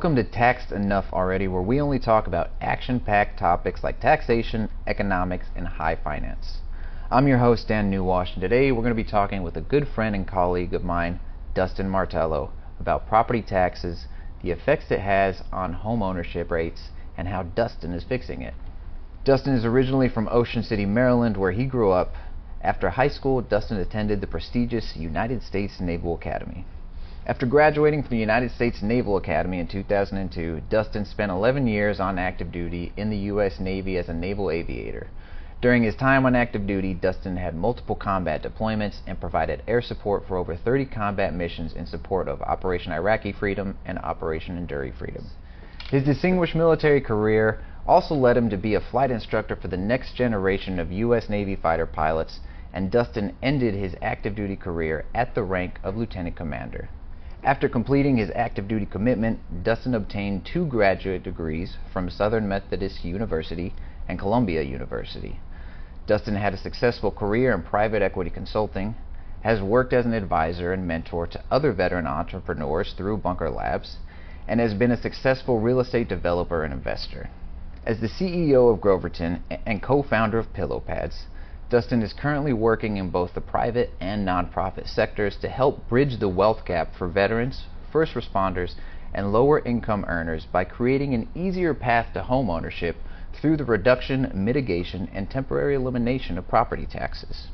Welcome to Taxed Enough Already, where we only talk about action packed topics like taxation, economics, and high finance. I'm your host, Dan Nuwash, and today we're going to be talking with a good friend and colleague of mine, Dustin Martelo, about property taxes, the effects it has on home ownership rates, and how Dustin is fixing it. Dustin is originally from Ocean City, Maryland, where he grew up. After high school, Dustin attended the prestigious United States Naval Academy. After graduating from the United States Naval Academy in 2002, Dustin spent 11 years on active duty in the U.S. Navy as a naval aviator. During his time on active duty, Dustin had multiple combat deployments and provided air support for over 30 combat missions in support of Operation Iraqi Freedom and Operation Enduring Freedom. His distinguished military career also led him to be a flight instructor for the next generation of U.S. Navy fighter pilots, and Dustin ended his active duty career at the rank of lieutenant commander. After completing his active duty commitment, Dustin obtained two graduate degrees from Southern Methodist University and Columbia University. Dustin had a successful career in private equity consulting, has worked as an advisor and mentor to other veteran entrepreneurs through Bunker Labs, and has been a successful real estate developer and investor. As the CEO of Groverton and co founder of Pillow Pads, Dustin is currently working in both the private and nonprofit sectors to help bridge the wealth gap for veterans, first responders, and lower income earners by creating an easier path to home ownership through the reduction, mitigation, and temporary elimination of property taxes.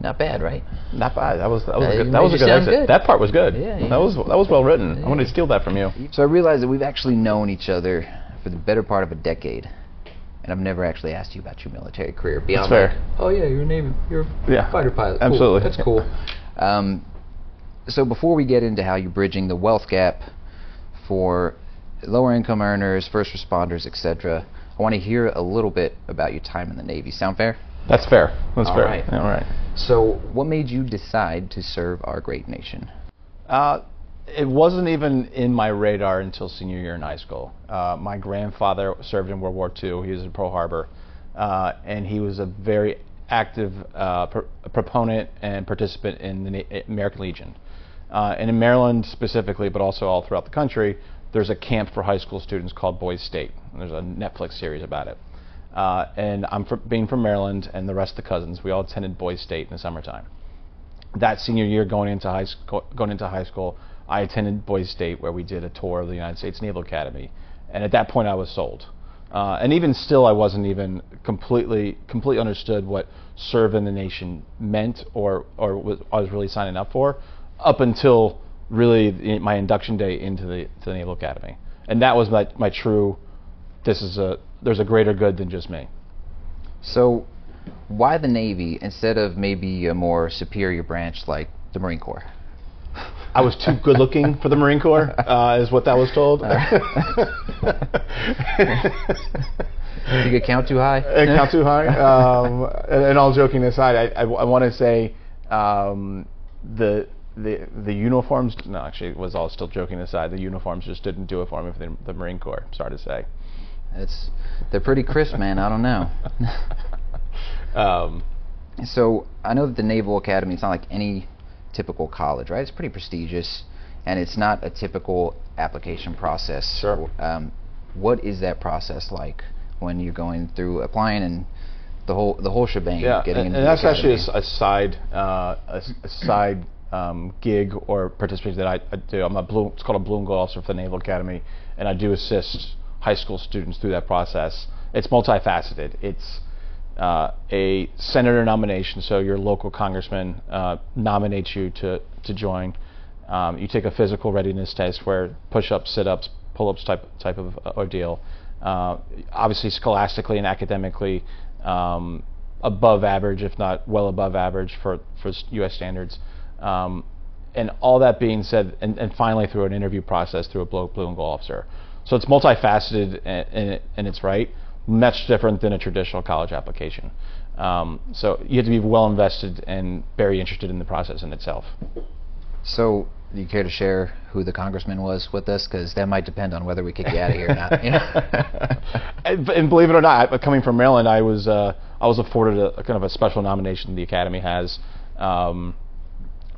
Not bad, right? Not bad. That was that was Uh, a good. That was a good exit. good. That part was good. Yeah, yeah. That was that was well written. I'm going to steal that from you. So I realized that we've actually known each other for the better part of a decade, and I've never actually asked you about your military career beyond fair. like, Oh yeah, you're a Navy, you're a Yeah, fighter pilot. Cool. absolutely. That's cool. Um, so before we get into how you're bridging the wealth gap for lower income earners, first responders, etc., I want to hear a little bit about your time in the Navy. Sound fair? That's fair. That's All fair. right. All right. So, what made you decide to serve our great nation? Uh, it wasn't even in my radar until senior year in high school. Uh, my grandfather served in World War II. He was in Pearl Harbor, uh, and he was a very active uh, pr- proponent and participant in the Na- American Legion. Uh, and in Maryland specifically, but also all throughout the country, there's a camp for high school students called Boys State. And there's a Netflix series about it. Uh, and I'm being from Maryland, and the rest of the cousins, we all attended Boys State in the summertime that senior year going into high school, going into high school, I attended Boys State where we did a tour of the United States Naval Academy, and at that point I was sold. Uh, and even still, I wasn't even completely completely understood what serve in the nation meant or or was, I was really signing up for, up until really the, my induction day into the the Naval Academy, and that was my my true. This is a there's a greater good than just me. So, why the Navy instead of maybe a more superior branch like the Marine Corps? I was too good looking for the Marine Corps, uh, is what that was told. You could count too high? Uh, count too high. Um, and, and all joking aside, I, I, want to say um, the the the uniforms. No, actually, it was all still joking aside. The uniforms just didn't do it for me for the, the Marine Corps. Sorry to say. It's they're pretty crisp, man. I don't know. Um, So I know that the Naval Academy It's not like any typical college, right? It's pretty prestigious, and it's not a typical application process. Sure. Um, what is that process like when you're going through applying and the whole the whole shebang? yeah, getting and, into and the that's actually a, academy? a side uh, a, a side um, gig or participation that I, I do. I'm a blue, it's called a Blue and Gold Officer for the Naval Academy, and I do assist high school students through that process. It's multifaceted. It's uh, a senator nomination, so your local congressman uh, nominates you to to join. Um, you take a physical readiness test where push-ups, sit-ups, pull-ups type type of uh, ordeal. Uh, obviously, scholastically and academically, um, above average, if not well above average for for U.S. standards. Um, and all that being said, and, and finally through an interview process through a blue, blue and gold officer. So it's multifaceted and, it, and it's right, much different than a traditional college application. Um, so you have to be well invested and very interested in the process in itself. So, do you care to share who the congressman was with us? Because that might depend on whether we kick you out of here or not. You know? and, and believe it or not, I- coming from Maryland, I was uh, I was afforded a, a kind of a special nomination the Academy has. Um,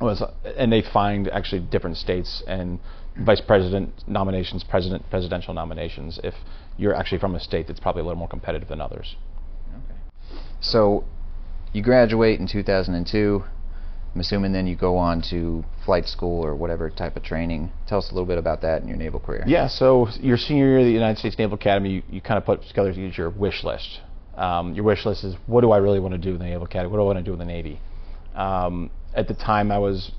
was, and they find actually different states and vice president nominations, president presidential nominations. If you're actually from a state that's probably a little more competitive than others. Okay. So, you graduate in 2002. I'm assuming then you go on to flight school or whatever type of training. Tell us a little bit about that in your naval career. Yeah, so your senior year at the United States Naval Academy, you, you kind of put together your wish list. Um, your wish list is what do I really want to do in the Naval Academy? What do I want to do in the Navy? Um, at the time, I was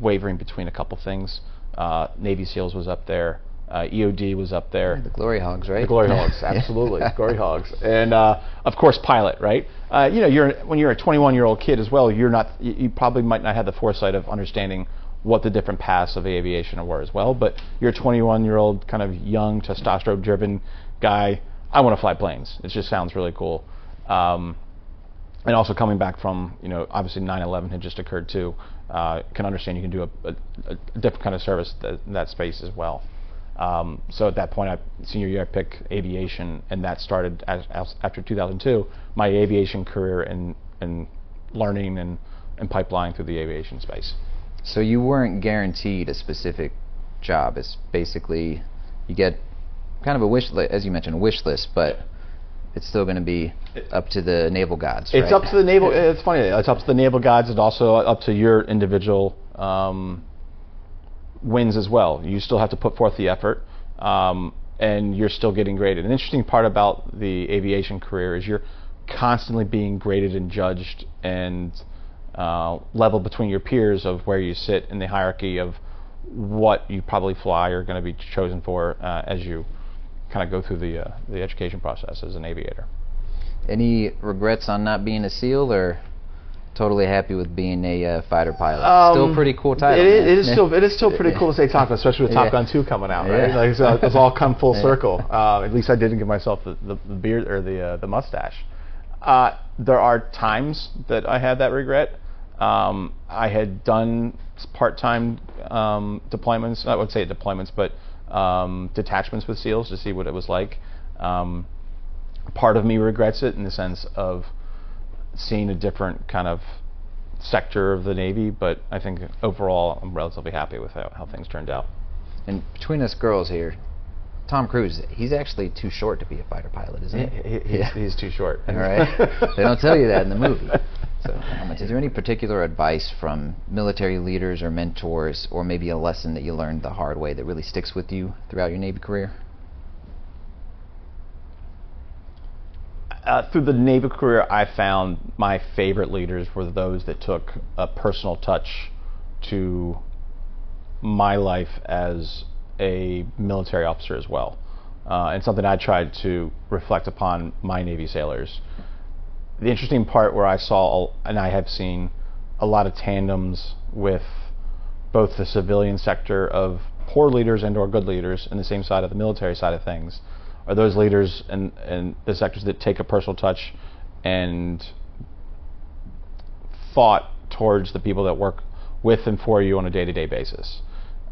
wavering between a couple things. Uh, Navy SEALs was up there. Uh, EOD was up there. The Glory Hogs, right? The Glory Hogs, absolutely, Glory Hogs, and uh, of course pilot, right? Uh, you know, you're when you're a 21 year old kid as well. You're not, you, you, probably might not have the foresight of understanding what the different paths of aviation were as well. But you're a 21 year old kind of young, testosterone driven guy. I want to fly planes. It just sounds really cool. Um, and also coming back from, you know, obviously 9/11 had just occurred too. Uh, can understand you can do a, a, a different kind of service that, in that space as well. Um, so at that point, I, senior year, I picked aviation, and that started as, as after 2002 my aviation career and in learning and, and pipeline through the aviation space. So you weren't guaranteed a specific job. It's basically you get kind of a wish list, as you mentioned, a wish list, but it's still going to be up to the naval gods. It's right? up to the naval. It's funny. It's up to the naval gods. It's also up to your individual um, wins as well. You still have to put forth the effort, um, and you're still getting graded. An interesting part about the aviation career is you're constantly being graded and judged and uh, leveled between your peers of where you sit in the hierarchy of what you probably fly or going to be chosen for uh, as you kind of go through the uh, the education process as an aviator. Any regrets on not being a SEAL, or totally happy with being a uh, fighter pilot. Um, still pretty cool title. It is, it is still it is still pretty cool to say Top Gun, especially with Top yeah. Gun 2 coming out, right? Yeah. Like so it's all come full yeah. circle. Uh, at least I didn't give myself the, the, the beard or the uh, the mustache. Uh, there are times that I had that regret. Um, I had done part-time um, deployments. I would say deployments, but um, detachments with SEALs to see what it was like. Um, part of me regrets it in the sense of seeing a different kind of sector of the Navy, but I think overall I'm relatively happy with how, how things turned out. And between us girls here, Tom Cruise, he's actually too short to be a fighter pilot, isn't he? he, he yeah. He's too short. All right. they don't tell you that in the movie. So, is there any particular advice from military leaders or mentors, or maybe a lesson that you learned the hard way that really sticks with you throughout your Navy career? Uh, through the Navy career, I found my favorite leaders were those that took a personal touch to my life as a military officer as well. Uh, and something I tried to reflect upon my Navy sailors. The interesting part where I saw, and I have seen, a lot of tandems with both the civilian sector of poor leaders and or good leaders and the same side of the military side of things are those leaders and and the sectors that take a personal touch and thought towards the people that work with and for you on a day-to-day basis.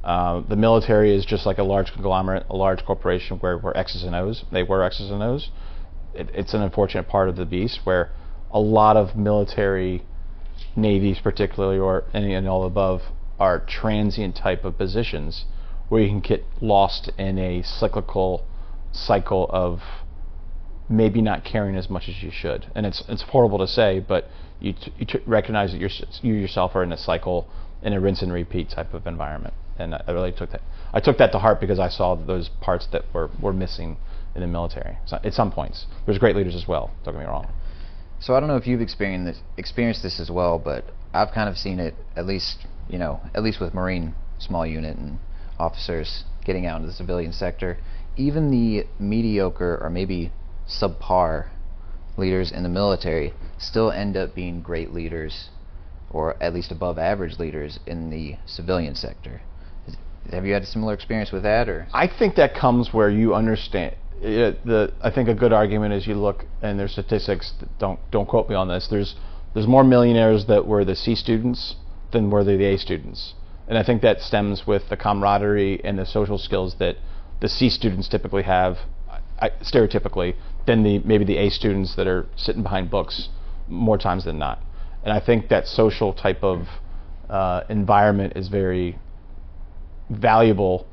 Uh, the military is just like a large conglomerate, a large corporation where we're X's and O's. They were X's and O's. It, it's an unfortunate part of the beast where a lot of military navies, particularly, or any and all above, are transient type of positions where you can get lost in a cyclical cycle of maybe not caring as much as you should. And it's it's horrible to say, but you, t- you t- recognize that you're, you yourself are in a cycle in a rinse and repeat type of environment. And I, I really took that I took that to heart because I saw those parts that were, were missing in the military so at some points. There's great leaders as well. Don't get me wrong. So I don't know if you've experienced this, experienced this as well, but I've kind of seen it at least you know at least with Marine small unit and officers getting out into the civilian sector even the mediocre or maybe subpar leaders in the military still end up being great leaders or at least above average leaders in the civilian sector. Have you had a similar experience with that or I think that comes where you understand it, the I think a good argument is you look and there's statistics don't don't quote me on this there's there's more millionaires that were the C students than were the A students. And I think that stems with the camaraderie and the social skills that the C students typically have, I, stereotypically, than the maybe the A students that are sitting behind books more times than not. And I think that social type of uh, environment is very valuable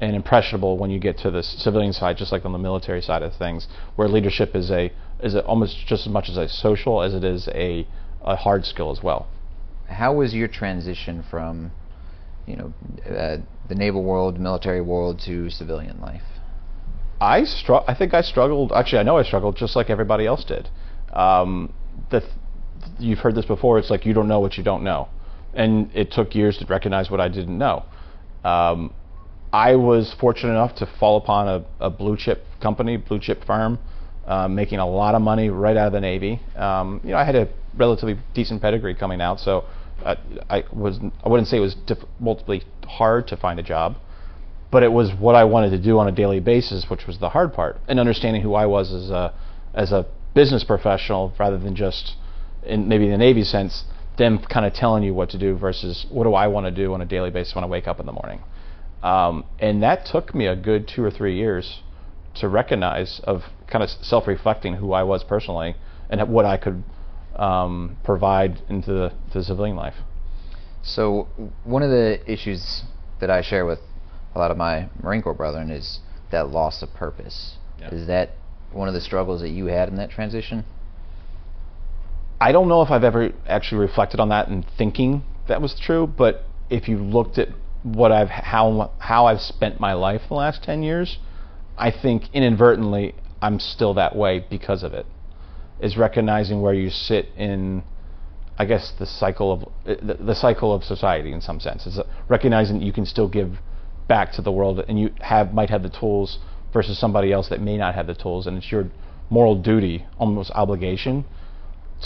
and impressionable when you get to the civilian side, just like on the military side of things, where leadership is a is a, almost just as much as a social as it is a, a hard skill as well. How was your transition from, you know, uh, the naval world, military world to civilian life? I str- I think I struggled. Actually, I know I struggled just like everybody else did. Um, the th- you've heard this before. It's like you don't know what you don't know, and it took years to recognize what I didn't know. Um, I was fortunate enough to fall upon a, a blue chip company, blue chip firm, uh, making a lot of money right out of the Navy. Um, you know, I had a relatively decent pedigree coming out, so I, was I wouldn't say it was multiply hard to find a job, but it was what I wanted to do on a daily basis, which was the hard part, and understanding who I was as a as a business professional rather than just in maybe the Navy sense, them kind of telling you what to do versus what do I want to do on a daily basis when I wake up in the morning. Um, and that took me a good two or three years to recognize of kind of self-reflecting who I was personally and what I could um, provide into the, civilian life. So one of the issues that I share with a lot of my Marine Corps brethren is that loss of purpose. Yeah. Is that one of the struggles that you had in that transition? I don't know if I've ever actually reflected on that and thinking that was true, but if you looked at what I've how how I've spent my life the last 10 years, I think inadvertently I'm still that way because of it. Is recognizing where you sit in I guess the cycle of the, the cycle of society in some sense. It's recognizing that you can still give back to the world and you have might have the tools versus somebody else that may not have the tools and it's your moral duty, almost obligation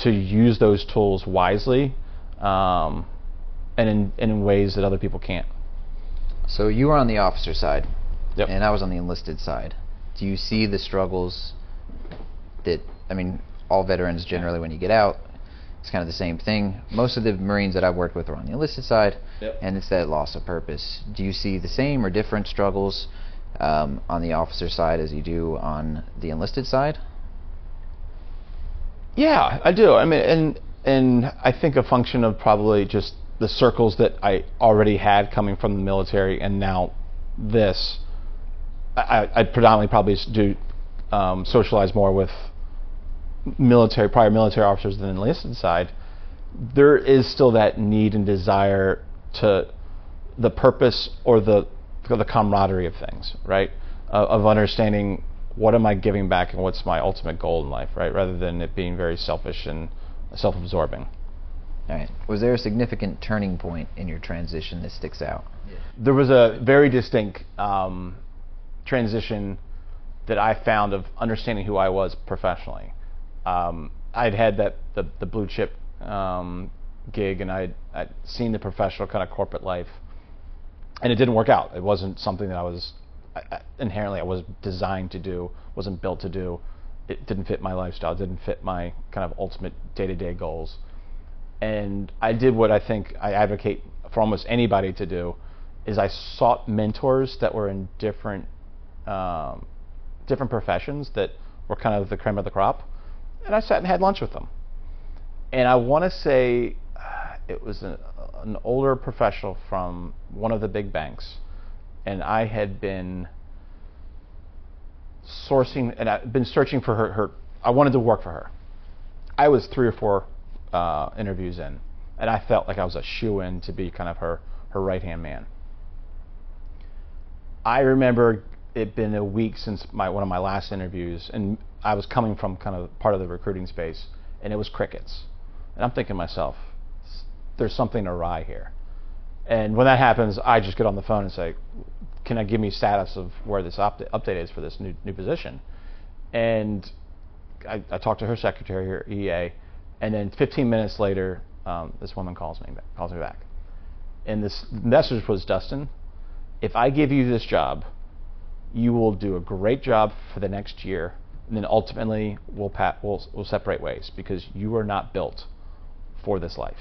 to use those tools wisely um, and in, and in ways that other people can't. So you were on the officer side, yep. and I was on the enlisted side. Do you see the struggles that I mean, all veterans generally when you get out, it's kind of the same thing. Most of the Marines that I've worked with are on the enlisted side, yep. and it's that loss of purpose. Do you see the same or different struggles um, on the officer side as you do on the enlisted side? Yeah, I do. I mean, and and I think a function of probably just the circles that I already had coming from the military, and now this, I, I predominantly probably do um, socialize more with military, prior military officers than enlisted side. There is still that need and desire to the purpose or the the camaraderie of things, right? Uh, of understanding what am I giving back and what's my ultimate goal in life, right? Rather than it being very selfish and self-absorbing. All right. Was there a significant turning point in your transition that sticks out? There was a very distinct um, transition that I found of understanding who I was professionally. Um, I'd had that the, the blue chip um, gig, and I'd, I'd seen the professional kind of corporate life, and it didn't work out. It wasn't something that I was I, inherently I was designed to do, wasn't built to do. It didn't fit my lifestyle, didn't fit my kind of ultimate day-to-day goals and I did what I think I advocate for almost anybody to do is I sought mentors that were in different um, different professions that were kind of the cream of the crop, and I sat and had lunch with them. And I want to say uh, it was an, an older professional from one of the big banks, and I had been sourcing and I'd been searching for her, her. I wanted to work for her. I was three or four uh, interviews in, and I felt like I was a shoe in to be kind of her her right hand man. I remember it been a week since my one of my last interviews, and I was coming from kind of part of the recruiting space, and it was crickets, and I'm thinking to myself, there's something awry here. And when that happens, I just get on the phone and say, "Can I give me status of where this update, is for this new new position?" And I, I talked to her secretary here, EA, and then 15 minutes later, um, this woman calls me calls me back, and this message was Dustin, if I give you this job, you will do a great job for the next year, and then ultimately we'll pat, we'll, we'll separate ways because you are not built for this life.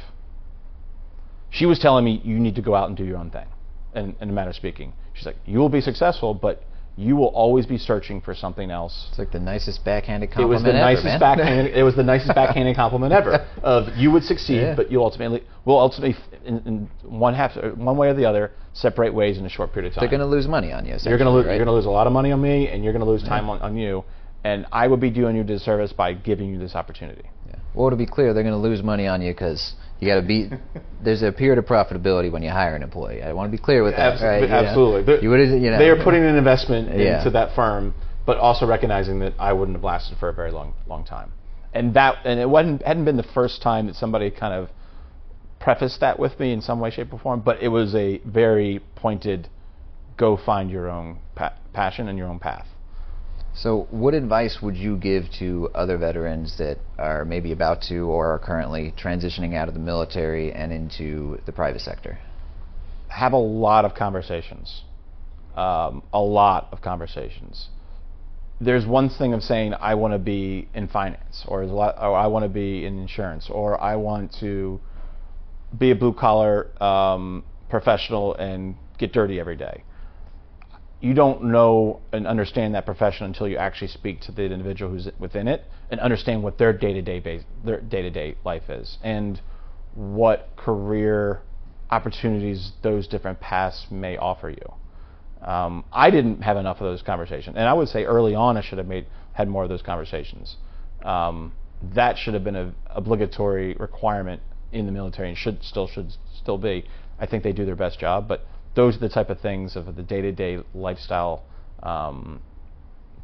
She was telling me you need to go out and do your own thing, and in a matter of speaking, she's like, you will be successful, but you will always be searching for something else. It's like the nicest backhanded compliment. It was the ever, nicest man. backhanded. It was the nicest backhanded compliment ever. Of you would succeed, Yeah. but you ultimately will ultimately, in, in one half, one way or the other, separate ways in a short period of time. They're going to lose money on you. You're going to lose. right? You're going to lose a lot of money on me, and you're going to lose time on, on you. And I would be doing you a disservice by giving you this opportunity. Yeah. Well, to be clear, they're going to lose money on you because you got to be. there's a period of profitability when you hire an employee. I want to be clear with that. Abs- right? Know? absolutely. You would, you know, They are putting an investment Yeah. into that firm, but also recognizing that I wouldn't have lasted for a very long, long time. And that, and it wasn't hadn't been the first time that somebody kind of prefaced that with me in some way, shape, or form. But it was a very pointed, go find your own pa- passion and your own path. So, what advice would you give to other veterans that are maybe about to or are currently transitioning out of the military and into the private sector? have a lot of conversations. Um, a lot of conversations. There's one thing of saying I want to be in finance, or, or I want to be in insurance, or I want to be a blue collar um, professional and get dirty every day. You don't know and understand that profession until you actually speak to the individual who's within it and understand what their day to day base, their day to day life is, and what career opportunities those different paths may offer you. Um, I didn't have enough of those conversations, and I would say early on I should have made had more of those conversations. Um, that should have been an obligatory requirement in the military, and should still should still be. I think they do their best job, but those are the type of things of the day-to-day lifestyle um,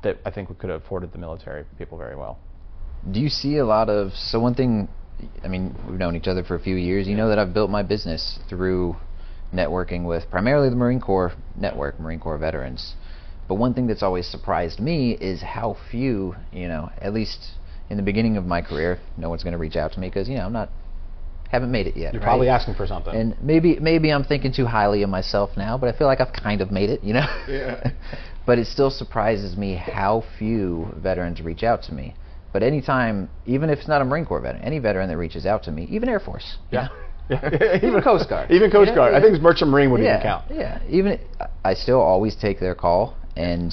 that I think we could have afforded the military people very well. Do you see a lot of so one thing I mean, we've known each other for a few years. You know that I've built my business through networking with primarily the Marine Corps network, Marine Corps veterans. But one thing that's always surprised me is how few, you know, at least in the beginning of my career, no one's going to reach out to me because, you know, I'm not haven't made it yet. You're right? probably asking for something. And maybe maybe I'm thinking too highly of myself now, but I feel like I've kind of made it, you know. Yeah. but it still surprises me how few veterans reach out to me. But anytime, even if it's not a Marine Corps veteran, any veteran that reaches out to me, even Air Force, yeah. Even Coast Guard. Even Coast Yeah, Guard. I think it's Merchant Marine would yeah, even count. yeah. Even I still always take their call, and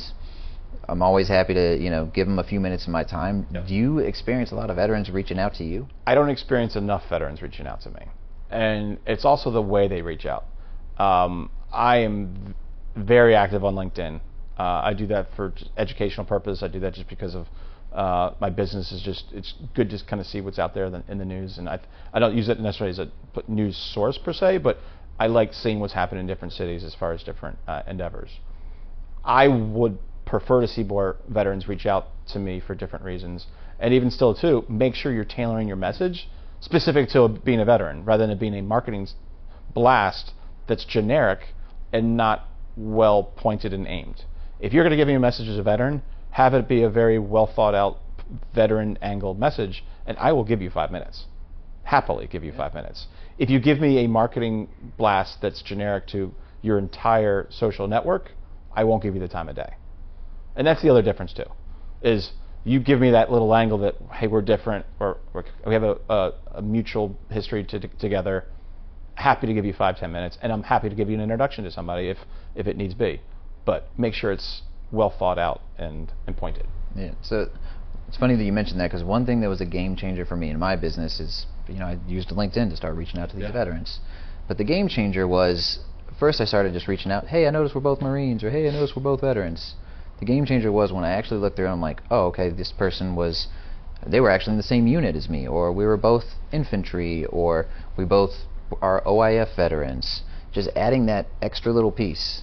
I'm always happy to you know give them a few minutes of my time. Do you experience a lot of veterans reaching out to you? I don't experience enough veterans reaching out to me, and it's also the way they reach out. Um, I am very active on LinkedIn. Uh, I do that for educational purpose. I do that just because of uh, my business is just it's good to kind of see what's out there in the news, and I I don't use it necessarily as a news source per se, but I like seeing what's happening in different cities as far as different uh, endeavors. I would prefer to see more veterans reach out to me for different reasons. And even still, too, make sure you're tailoring your message specific to being a veteran rather than it being a marketing blast that's generic and not well pointed and aimed. If you're going to give me a message as a veteran, have it be a very well thought out veteran angled message, and I will give you five minutes happily give you five minutes. If you give me a marketing blast that's generic to your entire social network, I won't give you the time of day. And that's the other difference too, is you give me that little angle that hey we're different or, we have a, a, a mutual history to, together. Happy to give you five ten minutes, and I'm happy to give you an introduction to somebody if if it needs be, but make sure it's well thought out and, and pointed. Yeah. So it's funny that you mentioned that because one thing that was a game changer for me in my business is, you know, I used LinkedIn to start reaching out to these Yeah. veterans. But the game changer was first I started just reaching out, hey, I noticed we're both Marines, or hey, I noticed we're both veterans. The game changer was when I actually looked through and I'm like, oh, okay, this person was, they were actually in the same unit as me, or we were both infantry, or we both are OIF veterans. Just adding that extra little piece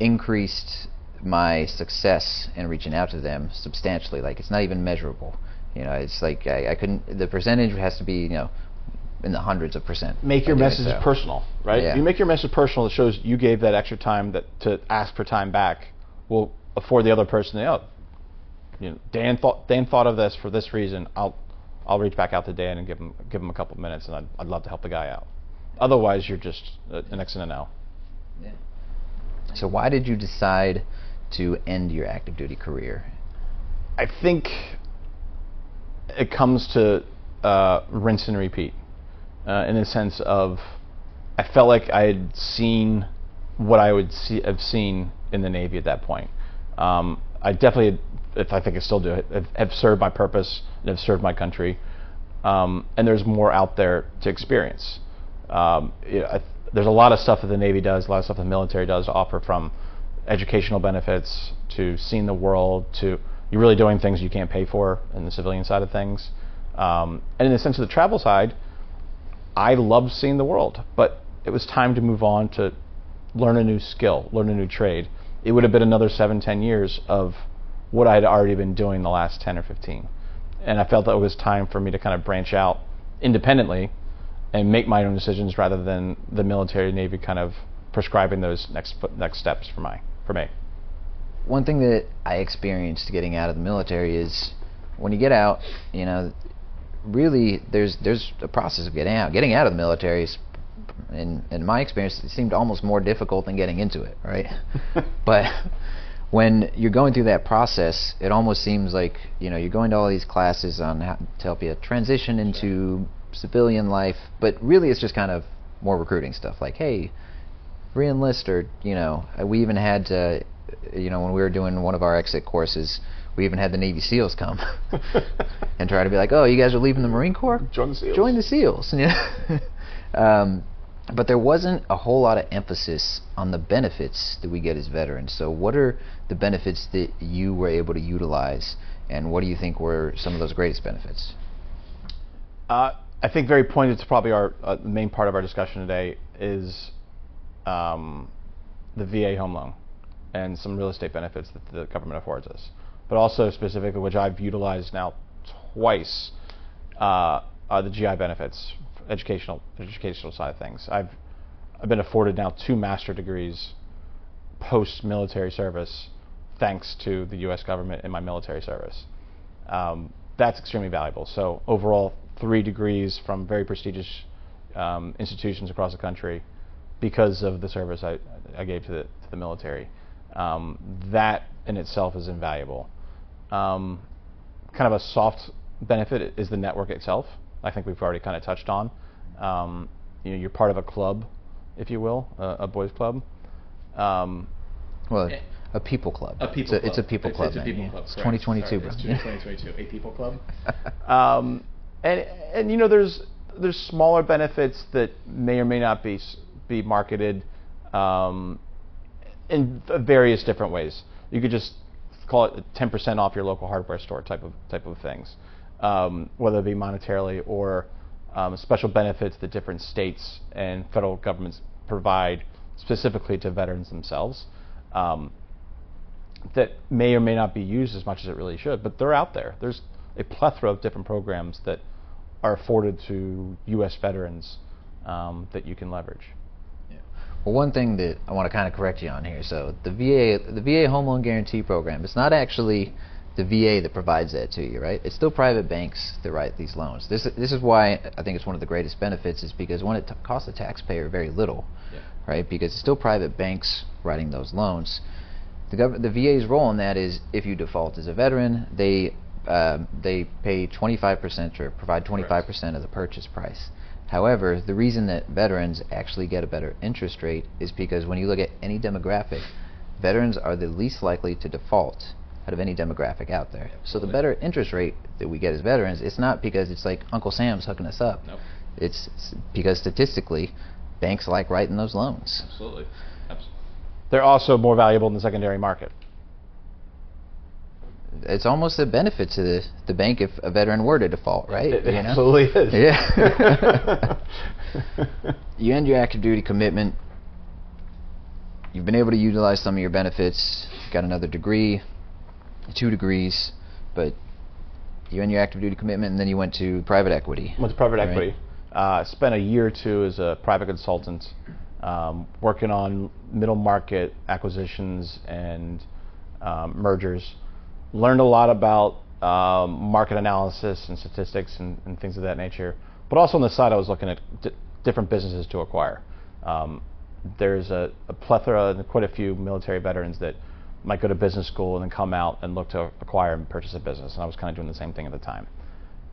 increased my success in reaching out to them substantially. Like it's not even measurable. You know, it's like I, I couldn't. The percentage has to be you know in the hundreds of percent. make your message so. personal, right? Yeah. If you make your message personal, it shows you gave that extra time that to ask for time back will afford the other person the oh, you know, Dan thought Dan thought of this for this reason. I'll I'll reach back out to Dan and give him give him a couple minutes, and I'd, I'd love to help the guy out. Otherwise, you're just an X and an L. Yeah. So why did you decide to end your active duty career? I think it comes to uh, rinse and repeat uh, in the sense of I felt like I had seen what I would see have seen in the Navy at that point. Um, I definitely, if I think I still do have, served my purpose and have served my country. Um, and there's more out there to experience. Um, you know, there's a lot of stuff that the Navy does, a lot of stuff the military does to offer from educational benefits to seeing the world to you're really doing things you can't pay for in the civilian side of things. Um, and in the sense of the travel side, I loved seeing the world, but it was time to move on to learn a new skill, learn a new trade. It would have been another seven, ten years of what I had already been doing the last 10 or 15. And I felt that it was time for me to kind of branch out independently and make my own decisions rather than the military Navy kind of prescribing those next next steps for my for me. One thing that I experienced getting out of the military is when you get out, you know, really there's there's a process of getting out. Getting out of the military is in in my experience it seemed almost more difficult than getting into it, right? but when you're going through that process, it almost seems like you know you're going to all these classes on how to help you transition into civilian life, but really it's just kind of more recruiting stuff. Like, hey, re-enlist, or you know, uh, we even had to, you know, when we were doing one of our exit courses, we even had the Navy SEALs come and try to be like, oh, you guys are leaving the Marine Corps? Join the SEALs. Join the SEALs. um, but there wasn't a whole lot of emphasis on the benefits that we get as veterans. So, what are the benefits that you were able to utilize, and what do you think were some of those greatest benefits? Uh, I think very pointed to probably our uh, main part of our discussion today is um, the VA home loan and some real estate benefits that the government affords us, but also specifically, which I've utilized now twice, uh, are the GI benefits, educational educational side of things. I've I've been afforded now two master degrees post military service, thanks to the U.S. government and my military service. Um, that's extremely valuable. So overall, three degrees from very prestigious um, institutions across the country because of the service I, I gave to the, to the military. Um, that in itself is invaluable. Um, kind of a soft benefit is the network itself. I think we've already kind of touched on. Um, you know, you're part of a club, if you will, a, a boys' club. Um, well, a people club. A people it's a, club. It's a people it's, club. It's a people club. It's 2022, Sorry, bro. It's 2022. A people club. um, and and you know, there's there's smaller benefits that may or may not be be marketed um, in various different ways. You could just call it 10% off your local hardware store type of type of things, um, whether it be monetarily or um, special benefits that different states and federal governments provide specifically to veterans themselves. Um, that may or may not be used as much as it really should, but they're out there. There's a plethora of different programs that are afforded to U.S. veterans um, that you can leverage. Well, one thing that I want to kind of correct you on here. So the VA, the VA Home Loan Guarantee Program, it's not actually the VA that provides that to you, right? It's still private banks that write these loans. This this is why I think it's one of the greatest benefits is because one it t- costs the taxpayer very little, yeah. right? Because it's still private banks writing those loans. The gov- the VA's role in that is if you default as a veteran, they uh, they pay 25% or provide 25% of the purchase price. However, the reason that veterans actually get a better interest rate is because when you look at any demographic, veterans are the least likely to default out of any demographic out there. Absolutely. So the better interest rate that we get as veterans, it's not because it's like Uncle Sam's hooking us up. Nope. It's, it's because statistically, banks like writing those loans. Absolutely. Absolutely. They're also more valuable in the secondary market it's almost a benefit to the, the bank if a veteran were to default, right? It, it you know? absolutely is. Yeah. you end your active duty commitment. You've been able to utilize some of your benefits. You got another degree, two degrees, but you end your active duty commitment, and then you went to private equity. Went to private right? equity. Uh, spent a year or two as a private consultant, um, working on middle market acquisitions and um, mergers learned a lot about um, market analysis and statistics and, and, things of that nature. But also on the side, I was looking at d- different businesses to acquire. Um, there's a, a, plethora and quite a few military veterans that might go to business school and then come out and look to acquire and purchase a business. And I was kind of doing the same thing at the time.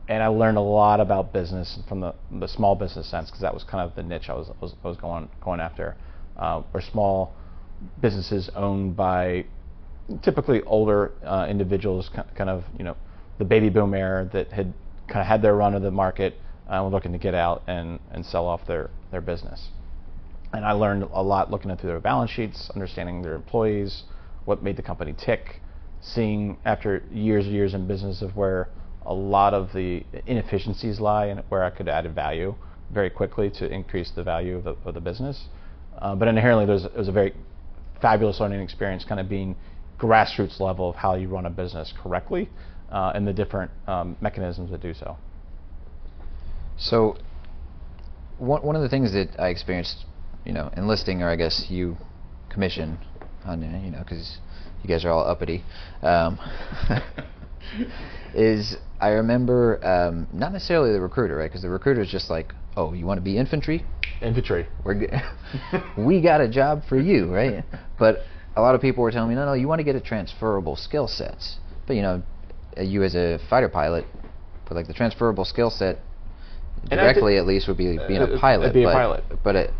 And I learned a lot about business from the, the small business sense because that was kind of the niche I was, was, was going, going after. Uh, or small businesses owned by typically older uh, individuals, kind of you know, the baby boom era that had kind of had their run of the market uh, were looking to get out and, and sell off their, their business. And I learned a lot looking through their balance sheets, understanding their employees, what made the company tick, seeing after years and years in business of where a lot of the inefficiencies lie and where I could add value very quickly to increase the value of the, of the business. Uh, but inherently, there's, it was a very fabulous learning experience, kind of being grassroots level of how you run a business correctly uh, and the different um, mechanisms that do so. So, one one of the things that I experienced, you know, enlisting, or I guess you commission on, you know, because you guys are all uppity, um, is I remember um, not necessarily the recruiter, right? Because the recruiter is just like, oh, you want to be infantry? Infantry. We're g- we got a job for you, right? But a lot of people were telling me, no, no, you want to get a transferable skill sets. But you know, uh, you as a fighter pilot, but like the transferable skill set directly at least would be being uh, a pilot. be a but, pilot. But it,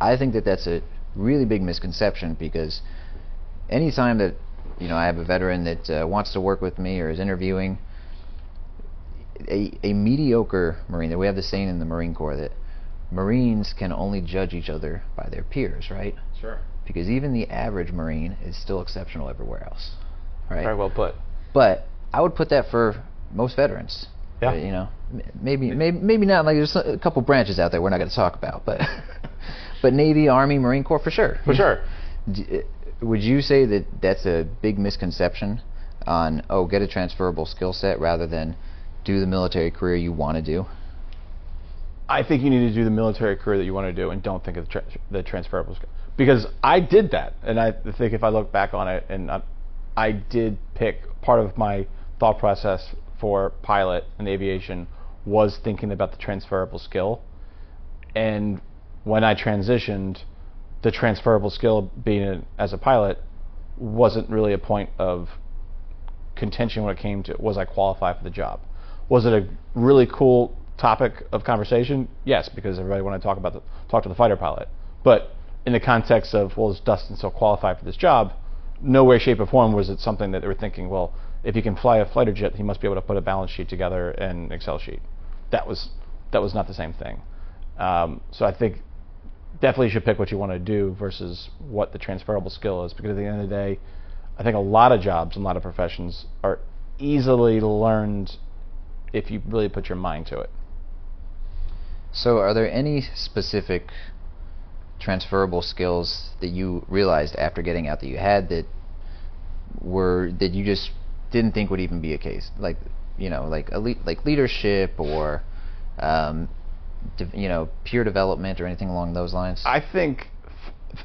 I think that that's a really big misconception because anytime that you know I have a veteran that uh, wants to work with me or is interviewing, a, a mediocre Marine. That we have the saying in the Marine Corps that Marines can only judge each other by their peers, right? Sure. Because even the average Marine is still exceptional everywhere else, right? Very well put. But I would put that for most veterans. Yeah. Uh, you know, maybe maybe maybe not. Like there's a couple branches out there we're not going to talk about, but but Navy, Army, Marine Corps for sure. For sure. Would you say that that's a big misconception on oh get a transferable skill set rather than do the military career you want to do? I think you need to do the military career that you want to do, and don't think of the, tra- the transferable skill. Because I did that, and I think if I look back on it, and I, I did pick part of my thought process for pilot and aviation was thinking about the transferable skill, and when I transitioned, the transferable skill being a, as a pilot wasn't really a point of contention when it came to was I qualified for the job. Was it a really cool topic of conversation? Yes, because everybody wanted to talk about the talk to the fighter pilot. But in the context of well, is Dustin still qualified for this job? No way, shape, or form was it something that they were thinking. Well, if he can fly a fighter jet, he must be able to put a balance sheet together and Excel sheet. That was that was not the same thing. Um, so I think definitely should pick what you want to do versus what the transferable skill is because at the end of the day, I think a lot of jobs and a lot of professions are easily learned if you really put your mind to it. So, are there any specific transferable skills that you realized after getting out that you had that were that you just didn't think would even be a case? Like, you know, like elite, like leadership or, um, you know, peer development or anything along those lines. I think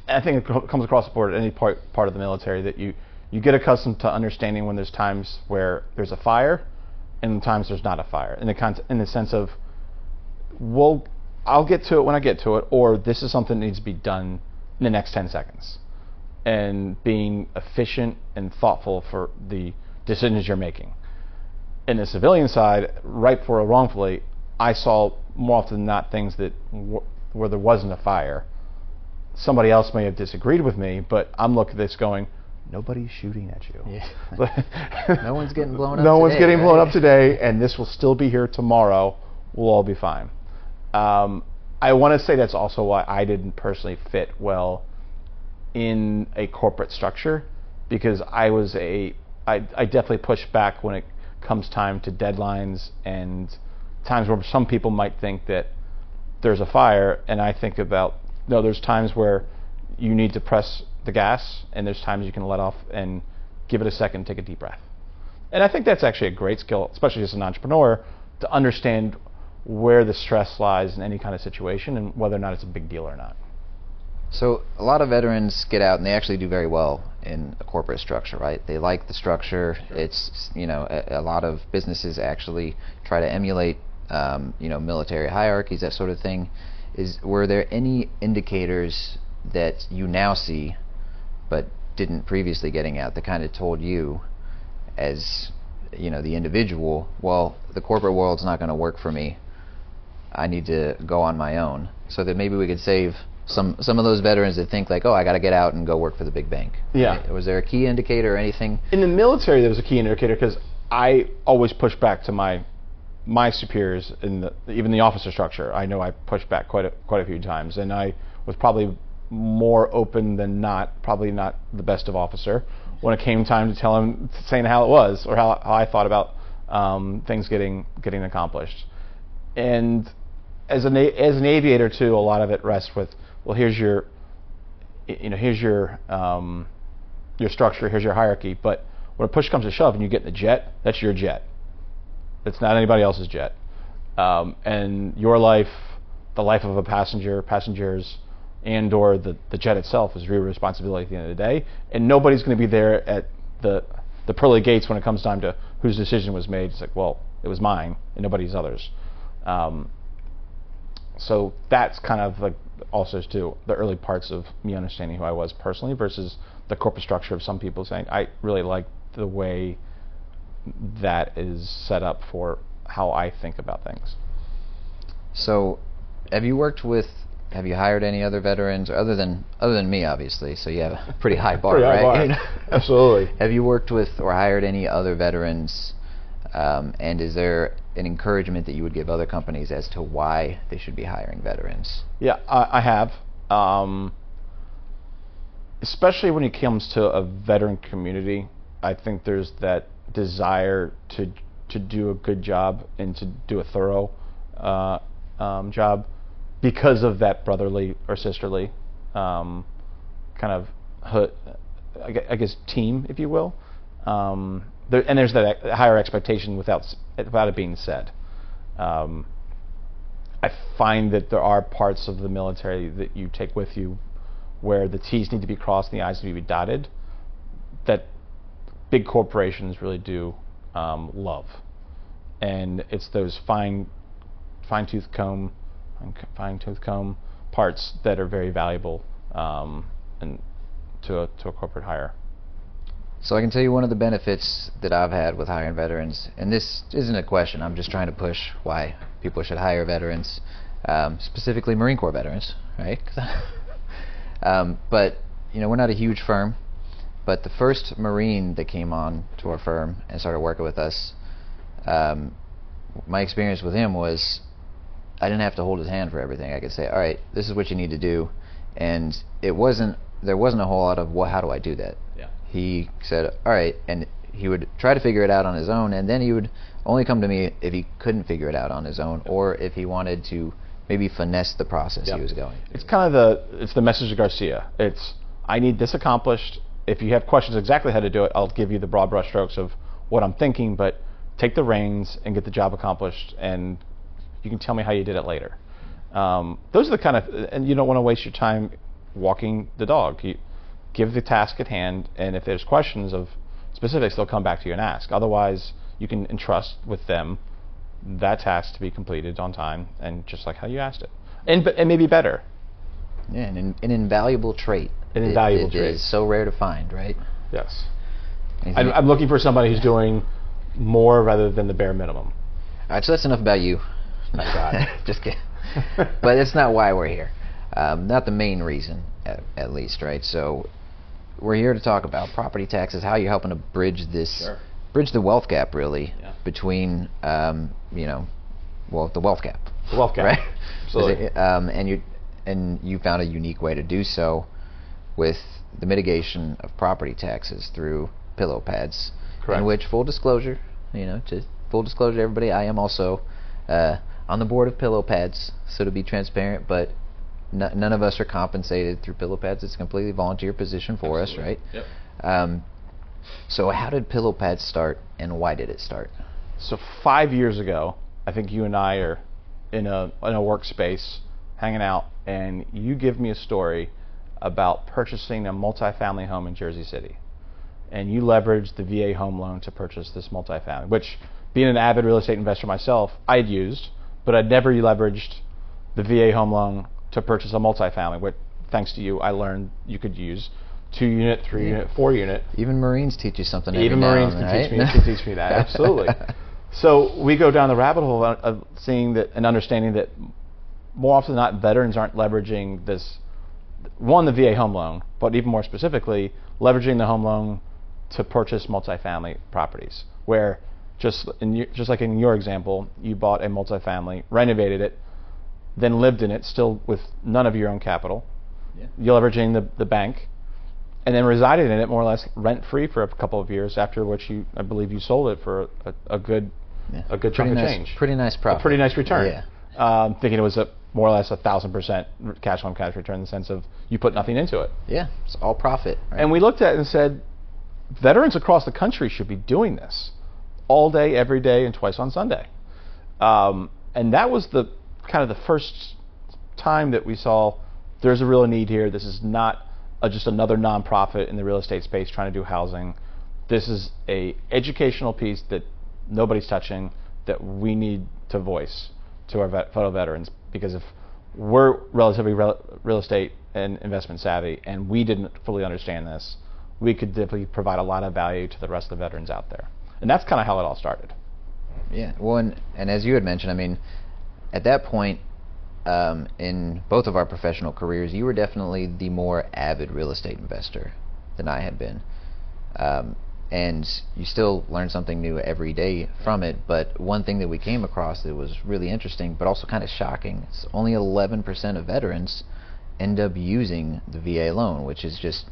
I think it comes across the board at any part part of the military that you you get accustomed to understanding when there's times where there's a fire and times there's not a fire. In the con- in the sense of well I'll get to it when I get to it or this is something that needs to be done in the next 10 seconds. And being efficient and thoughtful for the decisions you're making. In the civilian side, rightful or wrongfully, I saw more often than not things that w- where there wasn't a fire. Somebody else may have disagreed with me, but I'm looking at this going, nobody's shooting at you. Yeah. No one's getting blown up No one's today, getting blown up today, and this will still be here tomorrow. We'll all be fine. Um, I want to say that's also why I didn't personally fit well in a corporate structure because I was a I, I definitely push back when it comes time to deadlines and times where some people might think that there's a fire and I think about no there's times where you need to press the gas and there's times you can let off and give it a second take a deep breath and I think that's actually a great skill especially as an entrepreneur to understand where the stress lies in any kind of situation and whether or not it's a big deal or not So a lot of veterans get out and they actually do very well in a corporate structure, right? They like the structure. It's you know a, a lot of businesses actually try to emulate um, you know military hierarchies, that sort of thing. Is were there any indicators that you now see, but didn't previously getting out that kind of told you, as you know the individual, well the corporate world's not going to work for me. I need to go on my own, so that maybe we could save some some of those veterans that think like, oh, I got to get out and go work for the big bank. Yeah. Was there a key indicator or anything? In the military, there was a key indicator because I always push back to my my superiors in the even the officer structure. I know I pushed back quite a, quite a few times, and I was probably more open than not. Probably not the best of officer when it came time to tell him saying how it was or how, how I thought about um, things getting getting accomplished. And as an as an aviator too, a lot of it rests with well, here's your you know here's your um, your structure, here's your hierarchy, but when a push comes to shove and you get in the jet, that's your jet. It's not anybody else's jet. Um, and your life, the life of a passenger, passengers, and or the, the jet itself is your responsibility at the end of the day. And nobody's going to be there at the the pearly gates when it comes time to whose decision was made. It's like, well, it was mine and nobody's others. Um, so that's kind of like also too the early parts of me understanding who I was personally versus the corporate structure of some people saying I really like the way that is set up for how I think about things. So, have you worked with? Have you hired any other veterans other than other than me, obviously? So you have a pretty high bar, pretty high right? bar. Absolutely. Have you worked with or hired any other veterans? Um, and is there an encouragement that you would give other companies as to why they should be hiring veterans? Yeah, I, I have. Um, especially when it comes to a veteran community, I think there's that desire to to do a good job and to do a thorough uh, um, job because of that brotherly or sisterly um, kind of I guess team, if you will. Um, there, and there's that higher expectation without without it being said. Um, I find that there are parts of the military that you take with you where the T's need to be crossed and the I's need to be dotted. That big corporations really do um, love, and it's those fine fine tooth comb fine tooth comb parts that are very valuable um, and to a, to a corporate hire. So I can tell you one of the benefits that I've had with hiring veterans, and this isn't a question. I'm just trying to push why people should hire veterans, um, specifically Marine Corps veterans, right? um, but you know, we're not a huge firm, but the first Marine that came on to our firm and started working with us, um, my experience with him was I didn't have to hold his hand for everything. I could say, all right, this is what you need to do, and it wasn't there wasn't a whole lot of what how do I do that he said, "All right," and he would try to figure it out on his own, and then he would only come to me if he couldn't figure it out on his own, or if he wanted to maybe finesse the process yep. he was going. It's kind of the it's the message of Garcia. It's I need this accomplished. If you have questions exactly how to do it, I'll give you the broad brushstrokes of what I'm thinking, but take the reins and get the job accomplished, and you can tell me how you did it later. Um, those are the kind of, and you don't want to waste your time walking the dog. You, give the task at hand, and if there's questions of specifics, they'll come back to you and ask. Otherwise, you can entrust with them that task to be completed on time and just like how you asked it, and and maybe better. Yeah, an, an invaluable trait. An invaluable it, trait. It is so rare to find, right? Yes. I'm, I'm looking for somebody who's doing more rather than the bare minimum. All right, so that's enough about you. My God. just kidding. but that's not why we're here. Um, not the main reason, at, at least, right? So we're here to talk about property taxes, how you're helping to bridge this, sure. bridge the wealth gap, really, yeah. between, um, you know, well, the wealth gap. The wealth gap, right? Absolutely. It, um, and you and you found a unique way to do so with the mitigation of property taxes through pillow pads. Correct. In which, full disclosure, you know, just full disclosure to everybody, I am also uh, on the board of pillow pads, so to be transparent, but n- none of us are compensated through pillow pads. It's a completely volunteer position for Absolutely. us, right? Yep. Um, so how did pillow pads start, and why did it start? So five years ago, I think you and I are in a in a workspace hanging out, and you give me a story about purchasing a multifamily home in Jersey City, and you leveraged the VA home loan to purchase this multifamily, which being an avid real estate investor myself, I'd used, but I'd never leveraged the VA home loan to purchase a multifamily, which thanks to you, I learned you could use two unit, three unit, four unit. Even Marines teach you something. Even Marines can then, teach me right? can teach me that absolutely. So we go down the rabbit hole of, of seeing that and understanding that more often than not, veterans aren't leveraging this one, the VA home loan, but even more specifically, leveraging the home loan to purchase multifamily properties, where just in, just like in your example, you bought a multifamily, renovated it, then lived in it, still with none of your own capital. Yeah. You're leveraging the, the bank, and then resided in it more or less rent free for a couple of years. After which you, I believe, you sold it for a, a good yeah. a good pretty chunk nice, of change. Pretty nice profit. A pretty nice return. Yeah. Um, thinking it was a more or less a thousand percent cash on cash return in the sense of you put nothing into it. Yeah, it's all profit. Right? And we looked at it and said, veterans across the country should be doing this all day, every day, and twice on Sunday. Um, and that was the kind of the first time that we saw there's a real need here. This is not a, just another nonprofit in the real estate space trying to do housing. This is a educational piece that nobody's touching that we need to voice to our vet, fellow veterans because if we're relatively real estate and investment savvy and we didn't fully understand this, we could definitely provide a lot of value to the rest of the veterans out there. And that's kind of how it all started. Yeah. Well, and, and as you had mentioned, I mean, at that point, um, in both of our professional careers, you were definitely the more avid real estate investor than I had been. Um, and you still learn something new every day from it. But one thing that we came across that was really interesting, but also kind of shocking, is only 11% of veterans end up using the VA loan, which is just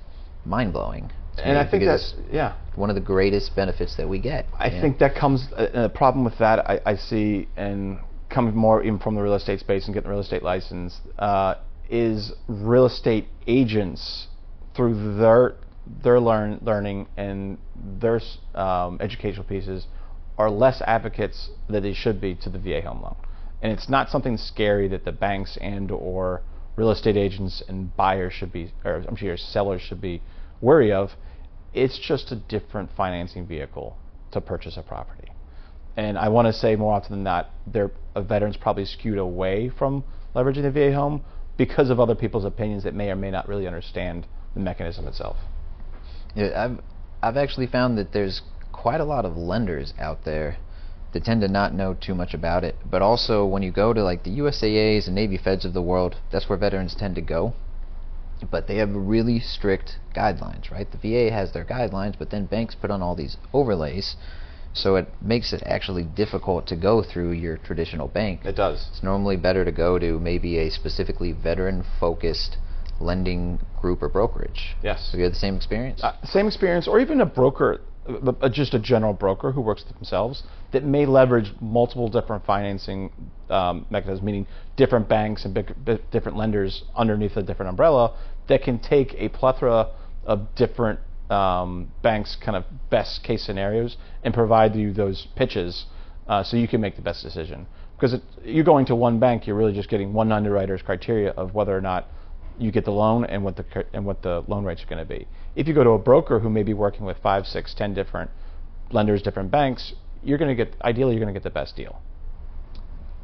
mind blowing. And I think that's yeah one of the greatest benefits that we get. I think that comes uh, a problem with that I, I see and coming more even from the real estate space and getting a real estate license uh, is real estate agents through their their learn, learning and their um, educational pieces are less advocates that they should be to the VA home loan. And it's not something scary that the banks and or real estate agents and buyers should be, or I'm sure sellers should be wary of. It's just a different financing vehicle to purchase a property. And I want to say more often than not, their veterans probably skewed away from leveraging the VA home because of other people's opinions that may or may not really understand the mechanism itself. Yeah, I've I've actually found that there's quite a lot of lenders out there that tend to not know too much about it. But also, when you go to like the USAAs and Navy Feds of the world, that's where veterans tend to go. But they have really strict guidelines, right? The VA has their guidelines, but then banks put on all these overlays. So it makes it actually difficult to go through your traditional bank. It does. It's normally better to go to maybe a specifically veteran focused lending group or brokerage. Yes. Have you had the same experience? Uh, same experience, or even a broker, uh, just a general broker who works themselves that may leverage multiple different financing um, mechanisms, meaning different banks and big, big, different lenders underneath a different umbrella that can take a plethora of different um, banks' kind of best case scenarios and provide you those pitches uh, so you can make the best decision. Because it, you're going to one bank, you're really just getting one underwriter's criteria of whether or not you get the loan and what the and what the loan rates are going to be. If you go to a broker who may be working with five, six, ten different lenders, different banks, you're going to get ideally you're going to get the best deal.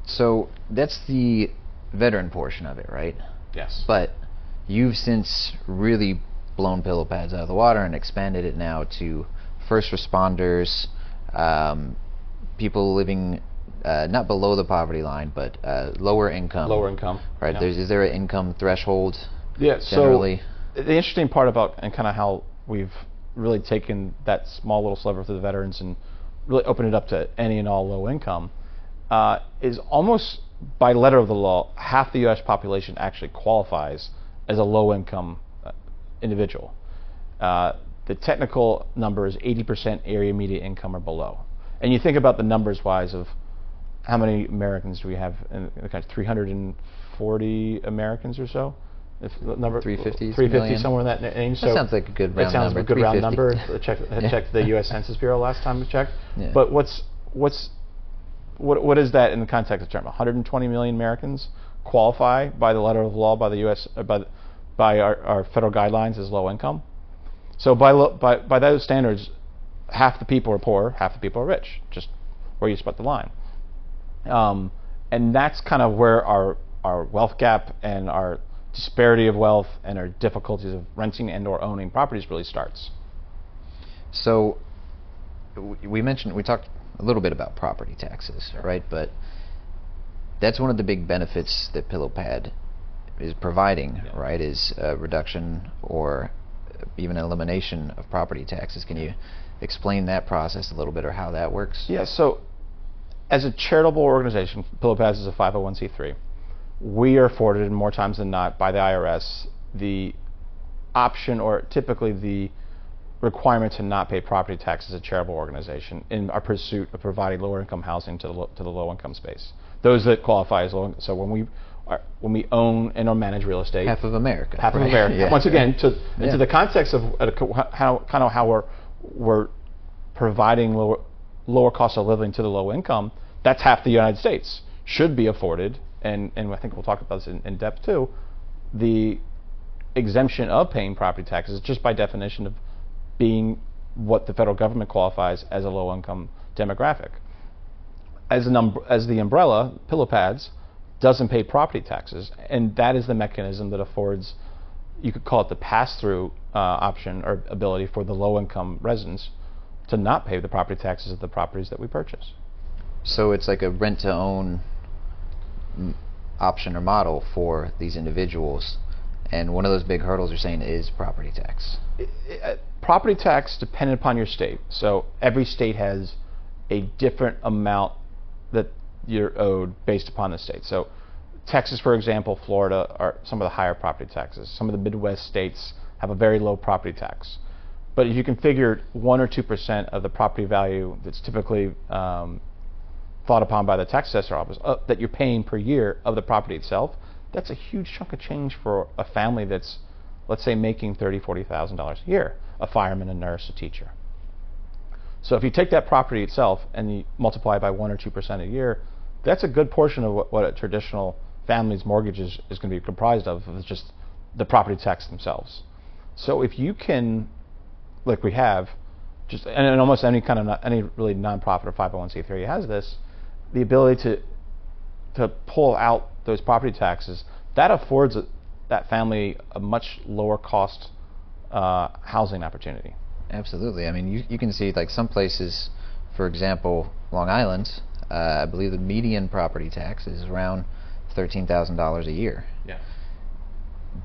So that's the veteran portion of it, right? Yes. But you've since really blown pillow pads out of the water and expanded it now to first responders, um, people living uh, not below the poverty line, but uh, lower income. Lower income. Right. Yeah. There's is there an income threshold? Yeah. Generally. So the interesting part about and kind of how we've really taken that small little sliver for the veterans and really opened it up to any and all low income uh, is almost by letter of the law, half the U.S. population actually qualifies as a low income uh, individual. Uh, the technical number is 80% area median income or below. And you think about the numbers wise of how many Americans do we have in the country? 340 Americans or so. If the number 350, 350 somewhere in that range. That so sounds like a good round number. That sounds like a good round number. check, yeah. checked the U.S. Census Bureau last time we checked. Yeah. But what's what's what what is that in the context of term? 120 million Americans qualify by the letter of law by the U.S. Uh, by by our, our federal guidelines as low income. So by, lo, by by those standards, half the people are poor, half the people are rich. Just where you split the line. Um, and that's kind of where our, our wealth gap and our disparity of wealth and our difficulties of renting and or owning properties really starts. So we mentioned we talked a little bit about property taxes, right? But that's one of the big benefits that PillowPad is providing, Yeah. right, is a reduction or even elimination of property taxes. Can you explain that process a little bit or how that works? Yeah, so as a charitable organization, Pillow Pads is a 501c3. We are afforded more times than not by the IRS the option or typically the requirement to not pay property tax as a charitable organization in our pursuit of providing lower income housing to the, lo- to the low income space. Those that qualify as low. income. So when we are, when we own and or manage real estate, Half of America. half of? America. Yeah. Once again, to Yeah. into the context of uh, how kind of how we're we're providing lower lower cost of living to the low income. That's half the United States should be afforded, and and I think we'll talk about this in, in depth too. The exemption of paying property taxes just by definition of being what the federal government qualifies as a low income demographic. As an um, as the umbrella, Pillow Pads doesn't pay property taxes, and that is the mechanism that affords, you could call it the pass-through uh, option or ability for the low-income residents to not pay the property taxes of the properties that we purchase. So it's like a rent to own option or model for these individuals. And one of those big hurdles you're saying is property tax. Uh, property tax dependent upon your state. So every state has a different amount that you're owed based upon the state. So Texas, for example, Florida are some of the higher property taxes. Some of the Midwest states have a very low property tax. But if you can figure one or two percent of the property value that's typically um, thought upon by the tax assessor office uh, that you're paying per year of the property itself, that's a huge chunk of change for a family that's, let's say, making thirty, forty thousand dollars a year, a fireman, a nurse, a teacher. So if you take that property itself and you multiply by one or two percent a year, that's a good portion of what, what a traditional family's mortgage is, is going to be comprised of. Just the property tax themselves. So if you can, like we have, just and, and almost any kind of any really nonprofit or 501c3 has this, the ability to to pull out those property taxes, that affords a, that family a much lower cost uh, housing opportunity. Absolutely. I mean, you, you can see like some places, for example, Long Island, uh, I believe the median property tax is around $13,000 a year. Yeah.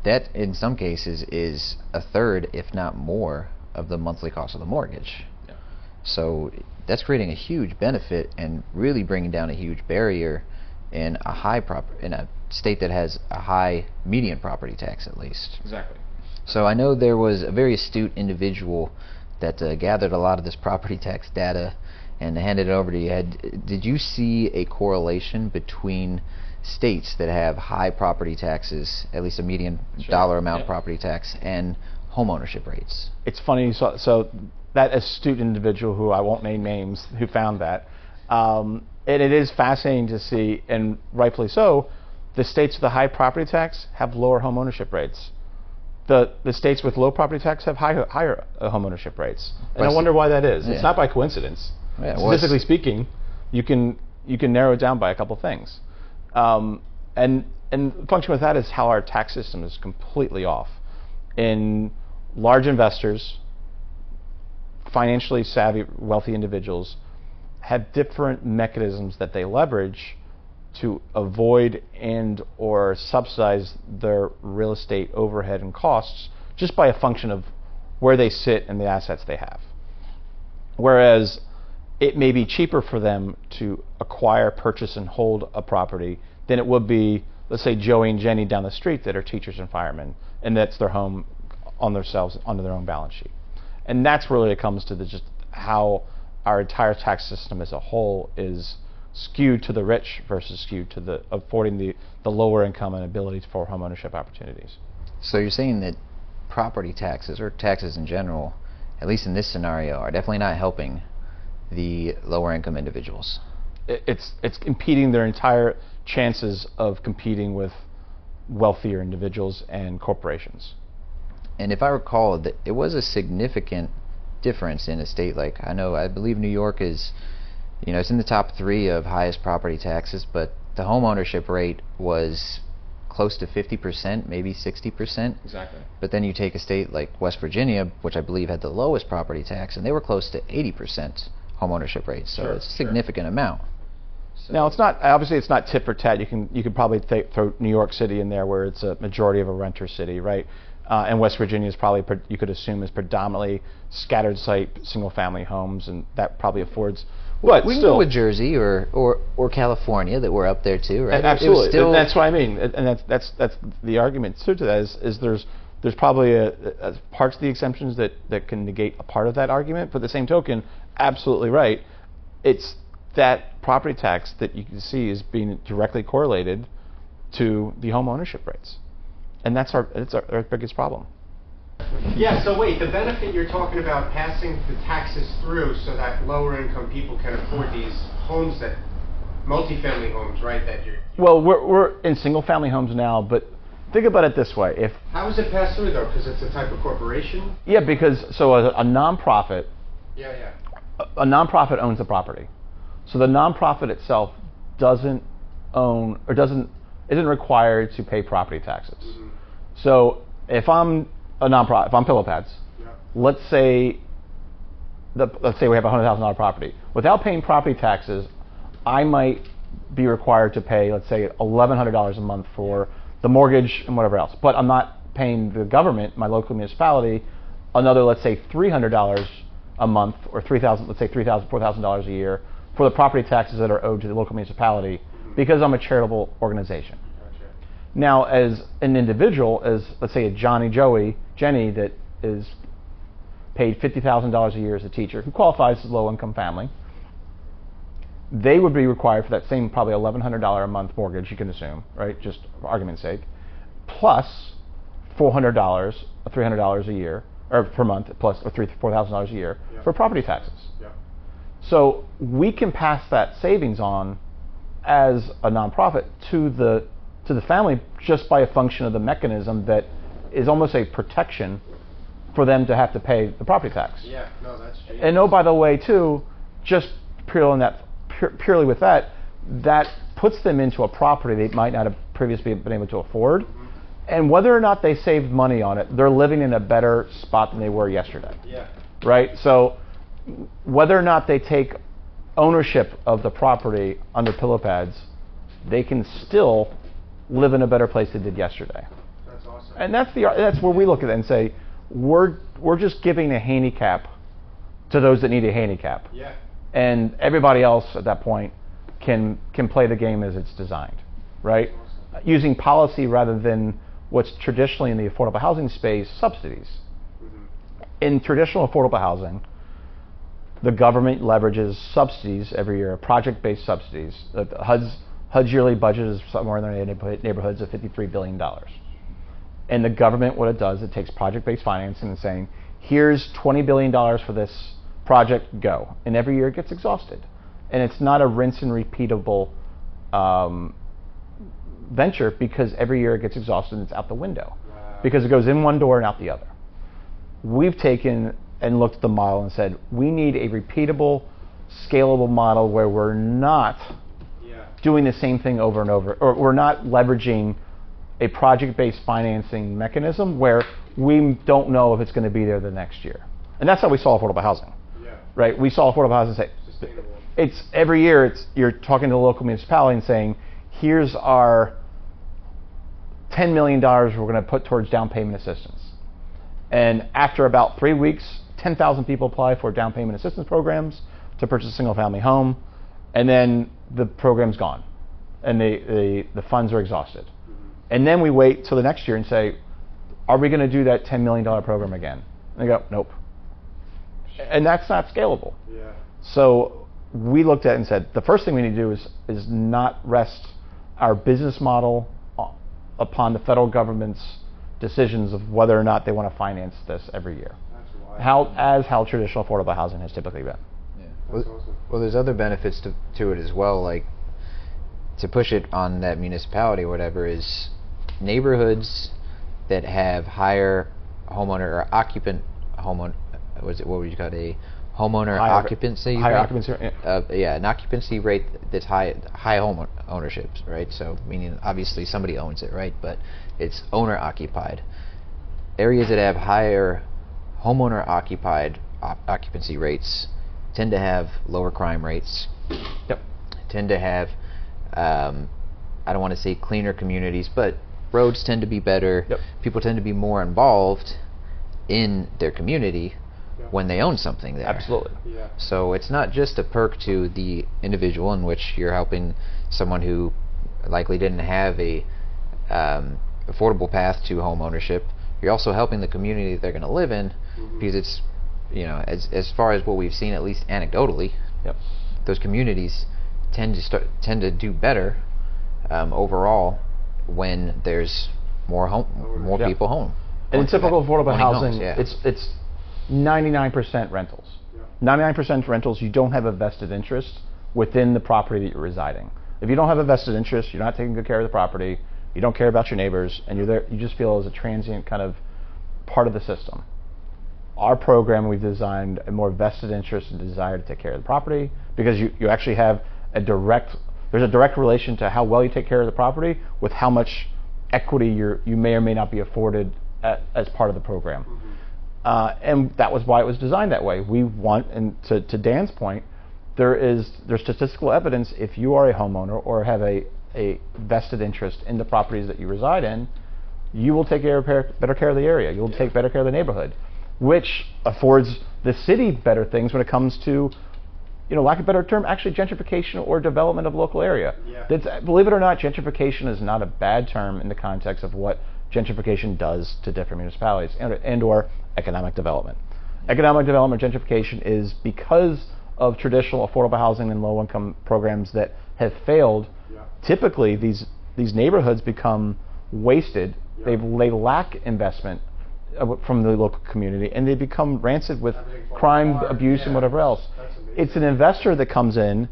That, in some cases, is a third, if not more, of the monthly cost of the mortgage. Yeah. So that's creating a huge benefit and really bringing down a huge barrier in a high prop in a state that has a high median property tax at least. Exactly. So I know there was a very astute individual that uh, gathered a lot of this property tax data and handed it over to you. Had, did you see a correlation between states that have high property taxes, at least a median Sure. dollar amount Yeah. property tax, and home ownership rates? It's funny. So, so that astute individual, who I won't name names, who found that, um, and it is fascinating to see, and rightfully so, the states with the high property tax have lower home ownership rates. The the states with low property tax have higher higher uh, home ownership rates, and I wonder why that is. Yeah. It's not by coincidence. Yeah, Statistically speaking, you can you can narrow it down by a couple things, um, and and the function with that is how our tax system is completely off. In large investors, financially savvy, wealthy individuals have different mechanisms that they leverage to avoid and or subsidize their real estate overhead and costs just by a function of where they sit and the assets they have. Whereas it may be cheaper for them to acquire, purchase, and hold a property than it would be, let's say, Joey and Jenny down the street that are teachers and firemen, and that's their home on themselves, onto their own balance sheet. And that's really it comes to the, just how our entire tax system as a whole is skewed to the rich versus skewed to the affording the, the lower income and ability for home ownership opportunities. So you're saying that property taxes or taxes in general, at least in this scenario, are definitely not helping the lower income individuals. it's it's impeding their entire chances of competing with wealthier individuals and corporations. And if I recall, that it was a significant difference in a state like I know I believe New York is, you know, it's in the top three of highest property taxes, but the home ownership rate was close to 50%, maybe 60%. Exactly. But then you take a state like West Virginia, which I believe had the lowest property tax, and they were close to 80% home ownership rate. So Sure, it's a sure. significant amount. So Now it's not obviously it's not tit for tat. You can you could probably th- throw New York City in there where it's a majority of a renter city, right? Uh, and West Virginia is probably pre- you could assume is predominantly scattered site single family homes, and that probably affords. But we can still, go with Jersey or, or, or California that we're up there too, right? A- It was Absolutely, still- and that's what I mean, and and that's that's that's the argument too to that is, is there's there's probably a, a parts of the exemptions that that can negate a part of that argument, but the same token, absolutely right. It's that property tax that you can see is being directly correlated to the home ownership rates, and that's our that's our, our biggest problem. Yeah, so wait, the benefit you're talking about passing the taxes through so that lower income people can afford these homes that, multifamily homes, right, that you're, Well, we're we're in single family homes now, but think about it this way: if how is it passed through though? Because it's a type of corporation? yeah, because so a, a nonprofit Yeah, yeah. a nonprofit owns the property. So the nonprofit itself doesn't own or doesn't isn't required to pay property taxes. Mhm. So if I'm a nonprofit, if I'm Pillow Pads, Yeah. let's say the, let's say we have a hundred thousand dollar property. Without paying property taxes, I might be required to pay, let's say, eleven hundred dollars a month for the mortgage and whatever else. But I'm not paying the government, my local municipality, another, let's say, three hundred dollars a month or three thousand, let's say three thousand, four thousand dollars a year for the property taxes that are owed to the local municipality mm-hmm. because I'm a charitable organization. Now, as an individual, as let's say a Johnny Joey Jenny that is paid fifty thousand dollars a year as a teacher, who qualifies as a low income family, they would be required for that same probably eleven hundred dollar a month mortgage. You can assume, right? Just for argument's sake, plus plus four hundred dollars, three hundred dollars a year, or per month, plus or three four thousand dollars a year Yeah. for property taxes. Yeah. So we can pass that savings on as a nonprofit to the to the family just by a function of the mechanism that is almost a protection for them to have to pay the property tax. Yeah, no, that's. And oh, by the way, too, just purely on that pure, purely with that, that puts them into a property they might not have previously been able to afford. Mm-hmm. And whether or not they saved money on it, they're living in a better spot than they were yesterday Yeah. right? So whether or not they take ownership of the property under pillow pads, they can still live in a better place they did yesterday. That's awesome. And that's the that's where we look at it and say we're we're just giving a handicap to those that need a handicap, yeah. and everybody else at that point can can play the game as it's designed, right? Using policy rather than what's traditionally in the affordable housing space subsidies Mhm. in traditional affordable housing, the government leverages subsidies every year, project-based subsidies. Uh, HUD's, HUD's yearly budget is somewhere in the neighborhood, neighborhoods of $53 billion. And the government, what it does, it takes project-based financing and saying, here's $20 billion for this project, go. And every year it gets exhausted. And it's not a rinse and repeatable um, venture because every year it gets exhausted and it's out the window. Wow. Because it goes in one door and out the other we've taken and looked at the model and said we need a repeatable, scalable model where we're not. Doing the same thing over and over, or we're not leveraging a project-based financing mechanism where we don't know if it's going to be there the next year. And that's how we saw affordable housing, Yeah. right? We saw affordable housing say it's every year it's you're talking to the local municipality and saying, here's our ten million dollars we're going to put towards down payment assistance. And after about three weeks, ten thousand people apply for down payment assistance programs to purchase a single family home, and then the program's gone, and the the, the funds are exhausted. Mm-hmm. And then we wait till the next year and say, are we going to do that ten million dollar program again? And they go, nope. And that's not scalable. Yeah. So we looked at it and said the first thing we need to do is is not rest our business model upon the federal government's decisions of whether or not they want to finance this every year. How as how traditional affordable housing has typically been. Well, well, there's other benefits to, to it as well, like to push it on that municipality or whatever is neighborhoods that have higher homeowner or occupant homeowner was it what would you call it a homeowner Higher- occupancy higher rate? occupancy yeah. uh, yeah an occupancy rate that's high high home ownerships right so meaning obviously somebody owns it right but it's owner occupied areas that have higher homeowner occupied op- occupancy rates tend to have lower crime rates Yep. tend to have, um, I don't want to say cleaner communities, but roads tend to be better. Yep. People tend to be more involved in their community Yeah. when they own something there. Absolutely. Yeah. So it's not just a perk to the individual in which you're helping someone who likely didn't have a um, affordable path to home ownership. You're also helping the community that they're going to live in Mhm. because it's, you know, as as far as what we've seen, at least anecdotally, Yep. those communities tend to start tend to do better um, overall when there's more home more Yeah. people home. And in typical affordable housing, homes, yeah. it's it's 99% rentals. Yeah. 99% rentals, you don't have a vested interest within the property that you're residing. If you don't have a vested interest, you're not taking good care of the property, you don't care about your neighbors, and you're there, you just feel as a transient kind of part of the system. Our program, we've designed a more vested interest and desire to take care of the property because you, you actually have a direct, there's a direct relation to how well you take care of the property with how much equity you're, you may or may not be afforded at, as part of the program. Uh, and that was why it was designed that way. We want, and to, to Dan's point, there is there's statistical evidence if you are a homeowner or have a, a vested interest in the properties that you reside in, you will take care better care of the area. You'll take better care of the neighborhood, which affords the city better things when it comes to, you know, lack of a better term, actually gentrification or development of local area. Yeah. That's, believe it or not, gentrification is not a bad term in the context of what gentrification does to different municipalities and, and or economic development. Economic development gentrification is because of traditional affordable housing and low income programs that have failed. Yeah. Typically, these these neighborhoods become wasted. Yeah. They they lack investment Uh, from the local community, and they become rancid with crime, abuse, and whatever else. It's an investor that comes in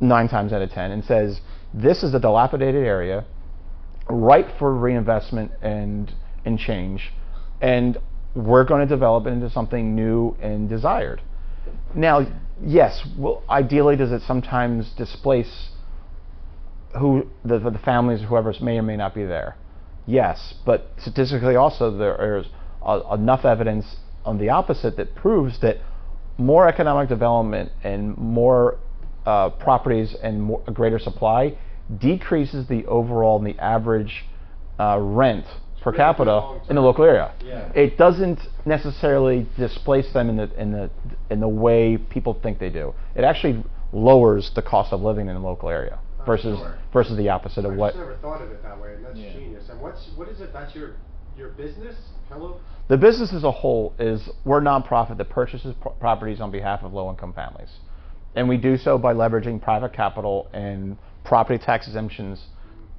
nine times out of ten and says, "This is a dilapidated area, ripe for reinvestment and and change, and we're going to develop it into something new and desired." Now, yes, well, ideally, does it sometimes displace who the, the families, whoever may or may not be there? Yes, but statistically, also there is uh, enough evidence on the opposite that proves that more economic development and more uh, properties and more, a greater supply decreases the overall and the average uh, rent per really capita in the local area. Yeah. It doesn't necessarily displace them in the in the in the way people think they do. It actually lowers the cost of living in the local area Oh, versus sure. versus the opposite I of what I just never thought of it that way, and that's Yeah. genius. And what's what is it? That's your your business? Hello. The business as a whole is we're a nonprofit that purchases pro- properties on behalf of low-income families, and we do so by leveraging private capital and property tax exemptions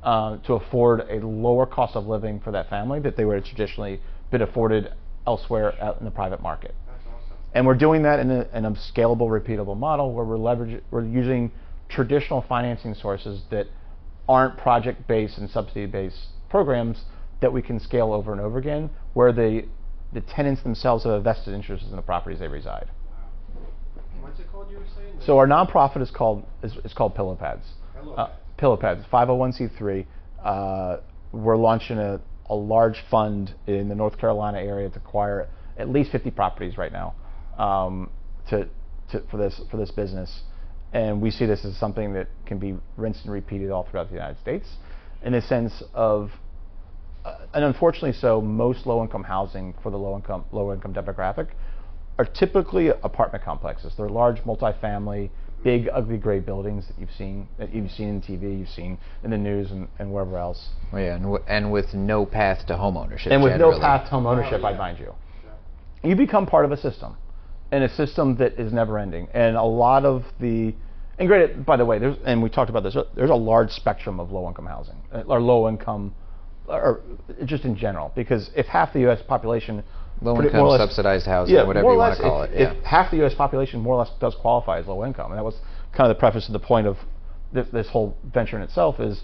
uh, to afford a lower cost of living for that family that they would have traditionally been afforded elsewhere out in the private market. Awesome. And we're doing that in a, in a scalable, repeatable model where we're leverage, we're using traditional financing sources that aren't project-based and subsidy-based programs that we can scale over and over again, where the the tenants themselves have a vested interest in the properties they reside. Wow. What's it called? You were saying? So our nonprofit is called is, is called Pillow Pads. Pillow Uh, Pillow Pads, 501c3. Uh, we're launching a, a large fund in the North Carolina area to acquire at least 50 properties right now um, to, to, for this for this business, and we see this as something that can be rinsed and repeated all throughout the United States, in the sense of and unfortunately so, most low-income housing for the low-income low-income demographic are typically apartment complexes. They're large multifamily, big, ugly gray buildings that you've seen that you've seen in TV, you've seen in the news, and, and wherever else. Well, yeah, and, w- and with no path to home ownership. and with no path to home ownership, Oh, I mind you, Yeah. you become part of a system, and a system that is never ending. And a lot of the and great, by the way, there's and we talked about this. There's a large spectrum of low-income housing uh, or low-income, or just in general, because if half the U.S. population low income more or less- subsidized housing, yeah, whatever you want to call if, it. Yeah. If half the U.S. population more or less does qualify as low income, and that was kind of the preface to the point of this, this whole venture in itself is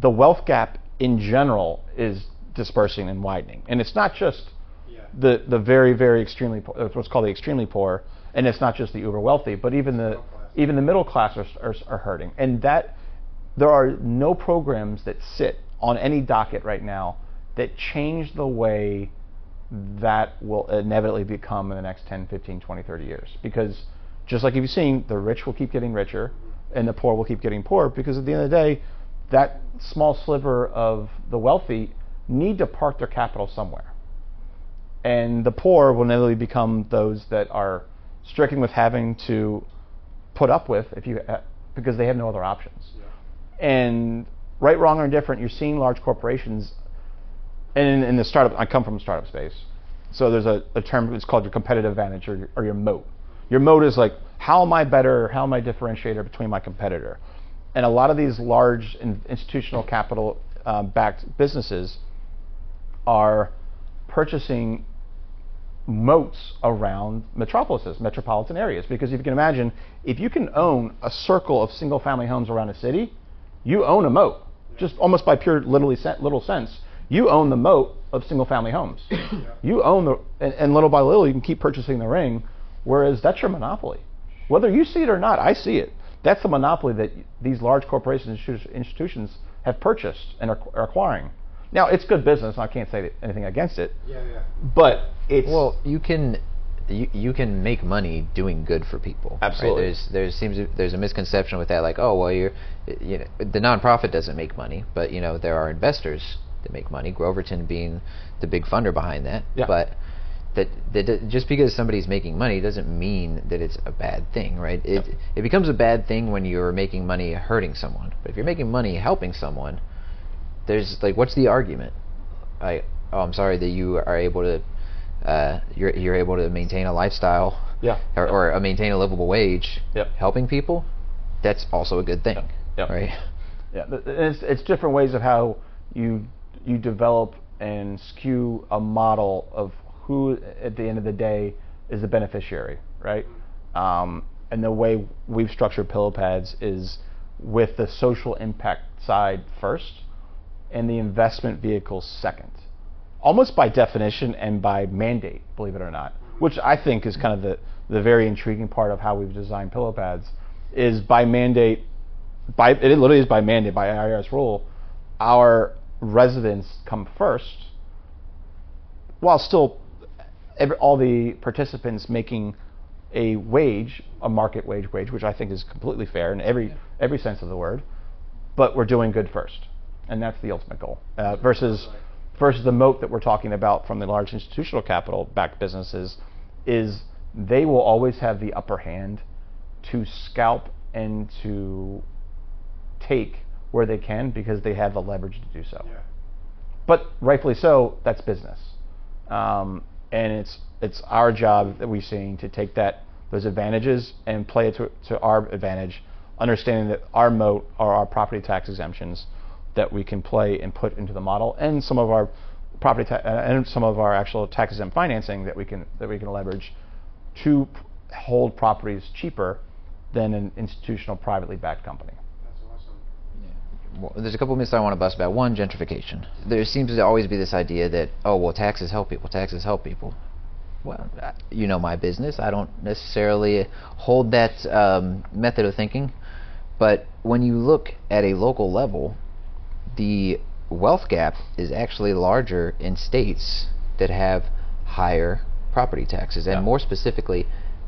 the wealth gap in general is dispersing and widening, and it's not just Yeah. the the very very extremely poor, uh, what's called the extremely poor, and it's not just the uber wealthy, but even the Middle class. even the middle class are, are, are hurting, and that there are no programs that sit on any docket right now that change the way that will inevitably become in the next 10, 15, 20, 30 years. Because just like you've seen, the rich will keep getting richer, and the poor will keep getting poorer because at the end of the day, that small sliver of the wealthy need to park their capital somewhere. And the poor will inevitably become those that are stricken with having to put up with if you uh, because they have no other options. Yeah. And right, wrong, or indifferent, you're seeing large corporations. And in, in the startup, I come from startup space, so there's a, a term. It's called your competitive advantage or your, or your moat. Your moat is like how am I better? How am I differentiator between my competitor? And a lot of these large in, institutional capital uh, backed businesses are purchasing moats around metropolises, metropolitan areas. Because if you can imagine, if you can own a circle of single family homes around a city, you own a moat. Just almost by pure literally sen- little sense, you own the moat of single family homes. You own the, and, and little by little, you can keep purchasing the ring, whereas that's your monopoly. Whether you see it or not, I see it. That's the monopoly that these large corporations and institutions have purchased and are, are acquiring. Now, it's good business, and I can't say anything against it. Yeah, yeah. But it's Well, you can you, you can make money doing good for people. right? Absolutely. There's there seems to- there's a misconception with that, like oh well you're you know the nonprofit doesn't make money, but you know there are investors that make money. Groverton being the big funder behind that. Yeah. But that, that just because somebody's making money doesn't mean that it's a bad thing, right? It it becomes a bad thing when you're making money hurting someone. But if you're making money helping someone, there's like what's the argument? I oh I'm sorry that you are able to uh, you're you're able to maintain a lifestyle yeah, or, or uh, maintain a livable wage Yep. helping people that's also a good thing Yep. right Yeah, it's, it's different ways of how you you develop and skew a model of who, at the end of the day, is the beneficiary, right? Um, and the way we've structured pillow pads is with the social impact side first, and the investment vehicle second, almost by definition and by mandate, believe it or not. Which I think is kind of the the very intriguing part of how we've designed pillow pads, is by mandate by it literally is by mandate by IRS rule, our residents come first, while still every, all the participants making a wage, a market wage wage, which I think is completely fair in every every sense of the word, but we're doing good first, and that's the ultimate goal. Uh, versus versus the moat that we're talking about from the large institutional capital backed businesses is they will always have the upper hand to scalp and to take where they can because they have the leverage to do so. Yeah. But rightfully so, that's business, um, and it's it's our job that we're seeing to take that those advantages and play it to, to our advantage, understanding that our moat are our property tax exemptions that we can play and put into the model, and some of our property ta- uh, and some of our actual tax exempt financing that we can that we can leverage to p- hold properties cheaper than an institutional privately backed company. Well, there's a couple myths I want to bust about. One, gentrification. There seems to always be this idea that oh well, taxes help people. Taxes help people. Well, uh, you know my business. I don't necessarily hold that um, method of thinking, but when you look at a local level, the wealth gap is actually larger in states that have higher property taxes, and Yeah. more specifically,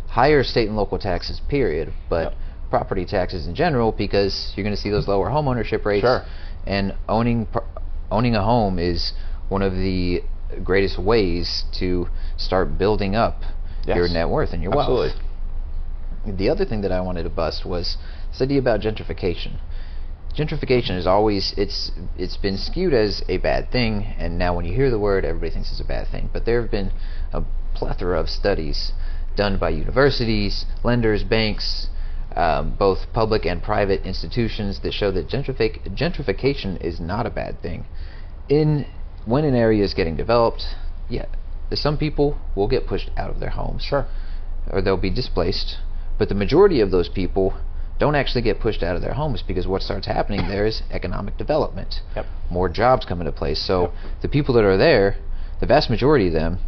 higher state and local taxes. Period. But Yep. property taxes in general, because you're going to see those lower home ownership rates, Sure. and owning owning a home is one of the greatest ways to start building up your net worth and your wealth. Absolutely. The other thing that I wanted to bust was this idea about gentrification. Gentrification is always it's it's been skewed as a bad thing, and now when you hear the word, everybody thinks it's a bad thing. But there have been a plethora of studies done by universities, lenders, banks, um, both public and private institutions that show that gentrific- gentrification is not a bad thing. In when an area is getting developed, yeah, some people will get pushed out of their homes Sure. or they'll be displaced. But the majority of those people don't actually get pushed out of their homes because what starts happening there is economic development. Yep. More jobs come into place. So Yep. the people that are there, the vast majority of them,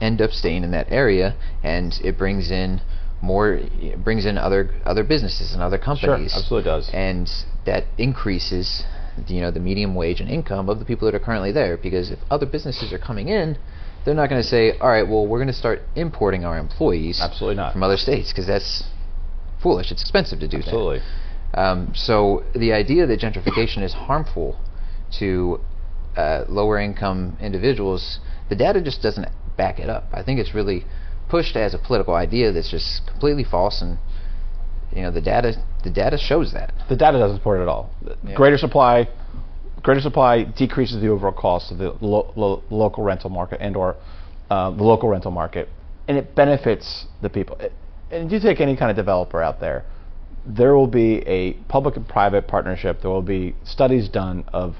end up staying in that area, and it brings in more, it brings in other other businesses and other companies. Sure, absolutely does. And that increases, you know, the medium wage and income of the people that are currently there. Because if other businesses are coming in, they're not going to say, all right, well, we're going to start importing our employees Absolutely not. from other states because that's foolish. It's expensive to do that. Absolutely. Um, so the idea that gentrification is harmful to uh, lower income individuals, the data just doesn't back it up. I think it's really pushed as a political idea that's just completely false, and you know the data the data shows that. The data doesn't support it at all. Yeah. Greater supply, greater supply decreases the overall cost of the lo- lo- local rental market and or uh, the local rental market, and it benefits the people. It- and you take any kind of developer out there, there will be a public and private partnership. There will be studies done of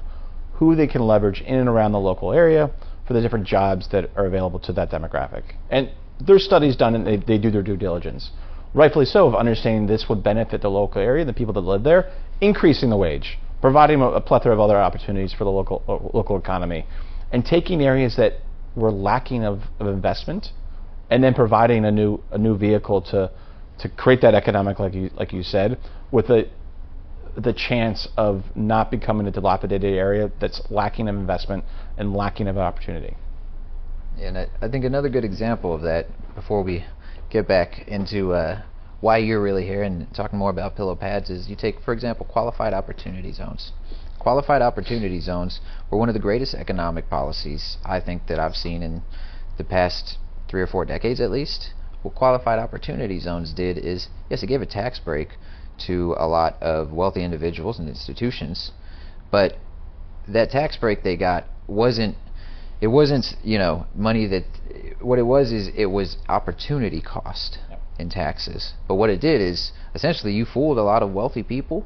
who they can leverage in and around the local area for the different jobs that are available to that demographic. And there's studies done and they, they do their due diligence. Rightfully so, of understanding this would benefit the local area, the people that live there, increasing the wage, providing a, a plethora of other opportunities for the local uh, local economy, and taking areas that were lacking of, of investment, and then providing a new a new vehicle to to create that economic, like you like you said, with a the chance of not becoming a dilapidated area that's lacking of investment and lacking of opportunity. And I, I think another good example of that, before we get back into uh, why you're really here and talking more about pillow pads, is you take, for example, qualified opportunity zones. Qualified opportunity zones were one of the greatest economic policies I think that I've seen in the past three or four decades at least. What qualified opportunity zones did is, yes, it gave a tax break to a lot of wealthy individuals and institutions, but that tax break they got wasn't it wasn't you know money that what it was is it was opportunity cost Yep. in taxes but what it did is essentially you fooled a lot of wealthy people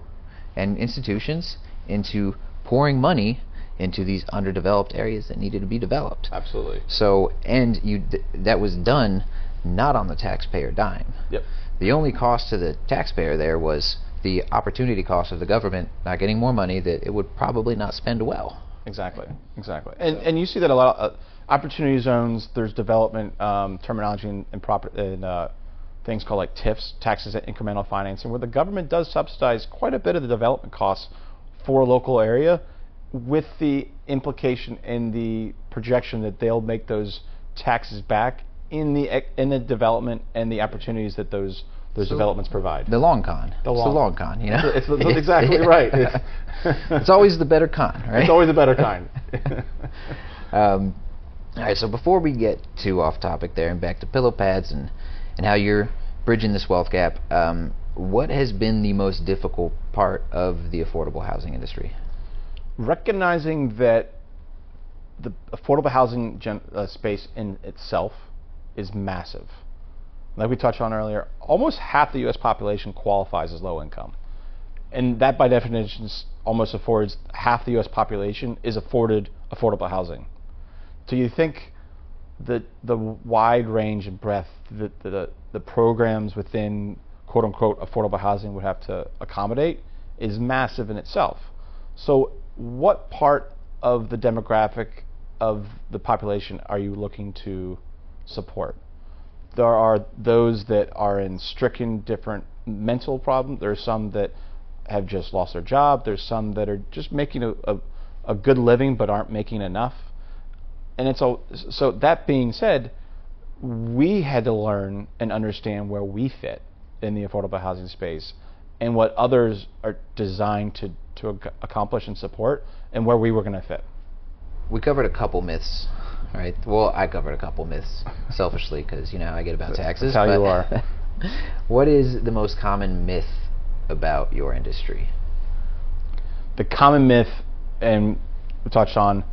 and institutions into pouring money into these underdeveloped areas that needed to be developed Absolutely. so and you d- that was done not on the taxpayer dime Yep. the only cost to the taxpayer there was the opportunity cost of the government not getting more money that it would probably not spend well. Exactly, exactly. And and you see that a lot of uh, opportunity zones. There's development um, terminology in, in proper in uh, things called like TIFs, taxes at incremental financing, where the government does subsidize quite a bit of the development costs for a local area, with the implication and the projection that they'll make those taxes back in the in the development and the opportunities that those those So developments provide. The long con. The it's long- the long con, you know. It's- it's exactly right. It's- it's always the better con, right? It's always the better kind. Um, all right, so before we get too off topic there and back to pillow pads and, and how you're bridging this wealth gap, um, what has been the most difficult part of the affordable housing industry? Recognizing that the affordable housing gen- uh, space in itself is massive. Like we touched on earlier, almost half the U.S. population qualifies as low income, and that, by definition, almost affords half the U.S. population is afforded affordable housing. So you think the the wide range and breadth that the, the programs within quote unquote affordable housing would have to accommodate is massive in itself. So what part of the demographic of the population are you looking to support? There are those that are in stricken different mental problems. There are some that have just lost their job. There's some that are just making a, a, a good living but aren't making enough and it's all so that being said we had to learn and understand where we fit in the affordable housing space and what others are designed to to ac- accomplish and support and where we were going to fit We covered a couple myths, right? Well, I covered a couple myths selfishly because you know I get about taxes. That's how you are. what is the most common myth about your industry? the common myth and we touched on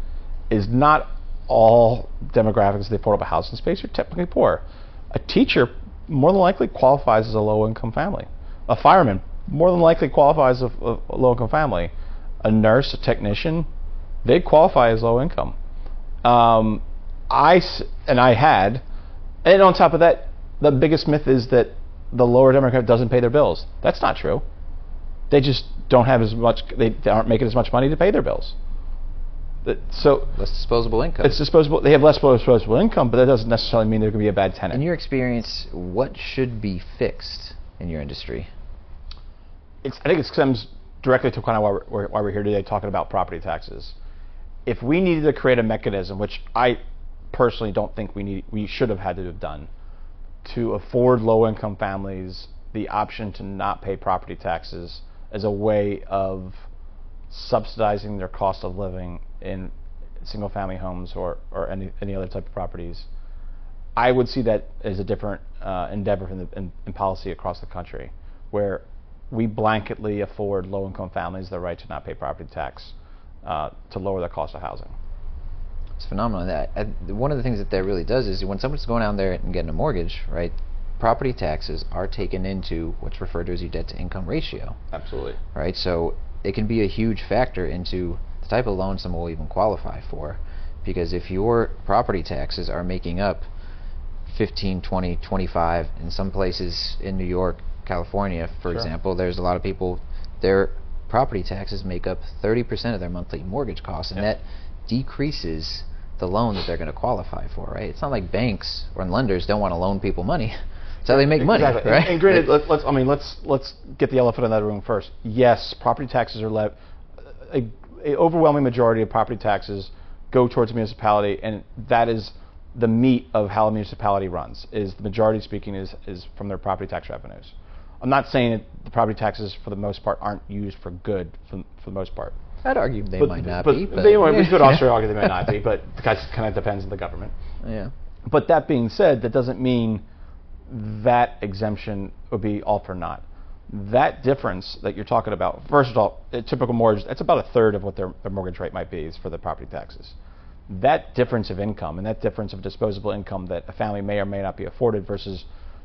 is not all demographics of the affordable housing space are typically poor. A teacher more than likely qualifies as a low income family. A fireman more than likely qualifies as a, a low income family. A nurse, a technician, they qualify as low income. Um, I and I had, and on top of that, the biggest myth is that the lower demographic doesn't pay their bills. That's not true they just don't have as much they, they aren't making as much money to pay their bills That- so Less disposable income. it's disposable they have less disposable income but that doesn't necessarily mean they're going to be a bad tenant in your experience, what should be fixed in your industry? It's, I think it stems directly to kind of why we're, why- we're here today talking about property taxes. If we needed to create a mechanism, which I personally don't think we need, we should have had to have done, to afford low-income families the option to not pay property taxes as a way of subsidizing their cost of living in single family homes or, or any, any other type of properties. I would see that as a different uh, endeavor in, the, in, in, policy across the country, where we blanketly afford low income families the right to not pay property tax uh, to lower the cost of housing. It's phenomenal. That uh, one of the things that that really does is when someone's going out there and getting a mortgage, right? Property taxes are taken into what's referred to as your debt to income ratio. Absolutely. Right. So it can be a huge factor into the type of loan someone will even qualify for. Because if your property taxes are making up 15, 20, 25, in some places in New York, California, for sure. example, there's a lot of people, their property taxes make up 30% of their monthly mortgage costs, and yep. that decreases the loan that they're going to qualify for, right? It's not like banks or lenders don't want to loan people money. That's how they make money, exactly. right? And, and granted, let, us I mean, let's let's get the elephant in that room first. Yes, property taxes are le- a a overwhelming majority of property taxes go towards municipality, and that is the meat of how a municipality runs. Is the majority speaking is is from their property tax revenues. I'm not saying that the property taxes, for the most part, aren't used for good for, for the most part. I'd argue they but, might not but be. But they, we could also argue they might not be, but it kind of depends on the government. Yeah. But that being said, that doesn't mean that exemption would be all for naught that difference that you're talking about, first of all, a typical mortgage, that's about a third of what their, their mortgage rate might be is for the property taxes. That difference of income and that difference of disposable income that a family may or may not be afforded versus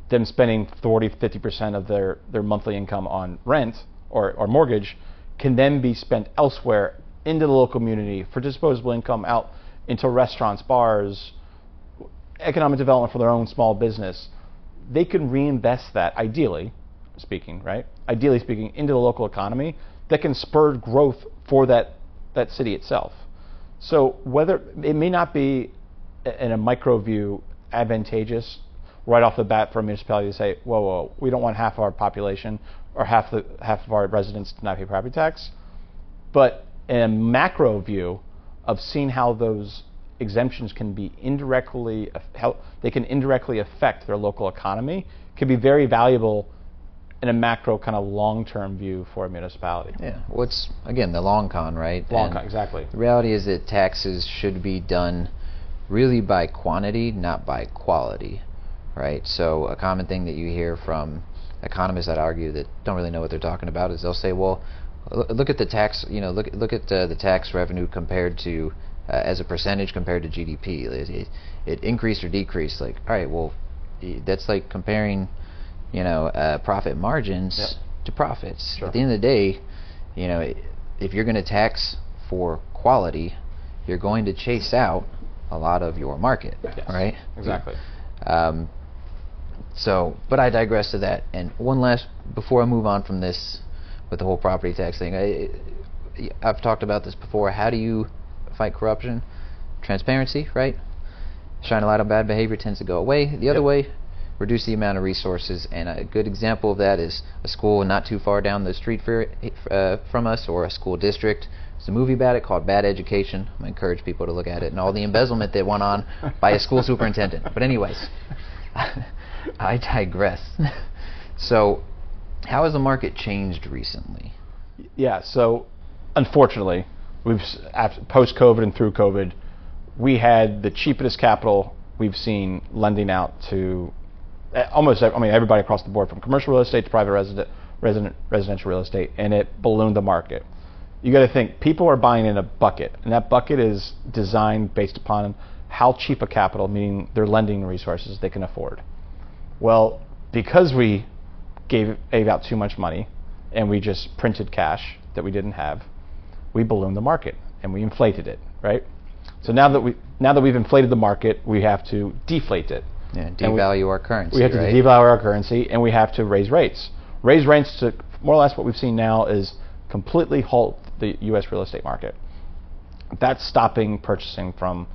them spending 40, 50% of their, their monthly income on rent or, or mortgage can then be spent elsewhere into the local community for disposable income out into restaurants, bars, economic development for their own small business. They can reinvest that ideally speaking, right? Ideally speaking, into the local economy that can spur growth for that that city itself. So whether it may not be in a micro view advantageous right off the bat for a municipality to say, whoa, whoa, we don't want half of our population or half the half of our residents to not pay property tax. But in a macro view of seeing how those exemptions can be indirectly how they can indirectly affect their local economy can be very valuable in a macro kind of long-term view for a municipality. Yeah. What's again the long con, right? Long and con, exactly. The reality is that taxes should be done really by quantity, not by quality, right? So a common thing that you hear from economists that argue that don't really know what they're talking about is they'll say, well, look at the tax, you know, look look at uh, the tax revenue compared to uh, as a percentage compared to GDP. It, it, increased or decreased. Like, all right, well, that's like comparing you know, uh, profit margins yep. to profits. Sure. At the end of the day, you know, if you're going to tax for quality, you're going to chase out a lot of your market, yes. right? Exactly. Um, so, but I digress to that. And one last, before I move on from this, with the whole property tax thing, I, I've talked about this before. How do you fight corruption? Transparency, right? Shine a light on bad behavior tends to go away. The other yep. way, reduce the amount of resources. And a good example of that is a school not too far down the street for, uh, from us or a school district. There's a movie about it called Bad Education. I encourage people to look at it and all the embezzlement that went on by a school superintendent. But anyways, I digress. so, how has the market changed recently? Yeah. So, unfortunately, we've post COVID and through COVID, we had the cheapest capital we've seen lending out to uh, almost I mean everybody across the board from commercial real estate to private resident, resident residential real estate, and it ballooned the market. You got to think people are buying in a bucket, and that bucket is designed based upon how cheap a capital, meaning their lending resources, they can afford. Well, because we gave, gave out too much money and we just printed cash that we didn't have, we ballooned the market and we inflated it, right? So now that we now that we've inflated the market, we have to deflate it. Yeah, devalue we, our currency. We have to devalue our currency, and we have to raise rates. Raise rates to more or less what we've seen now is completely halt the U.S. real estate market. That's stopping purchasing from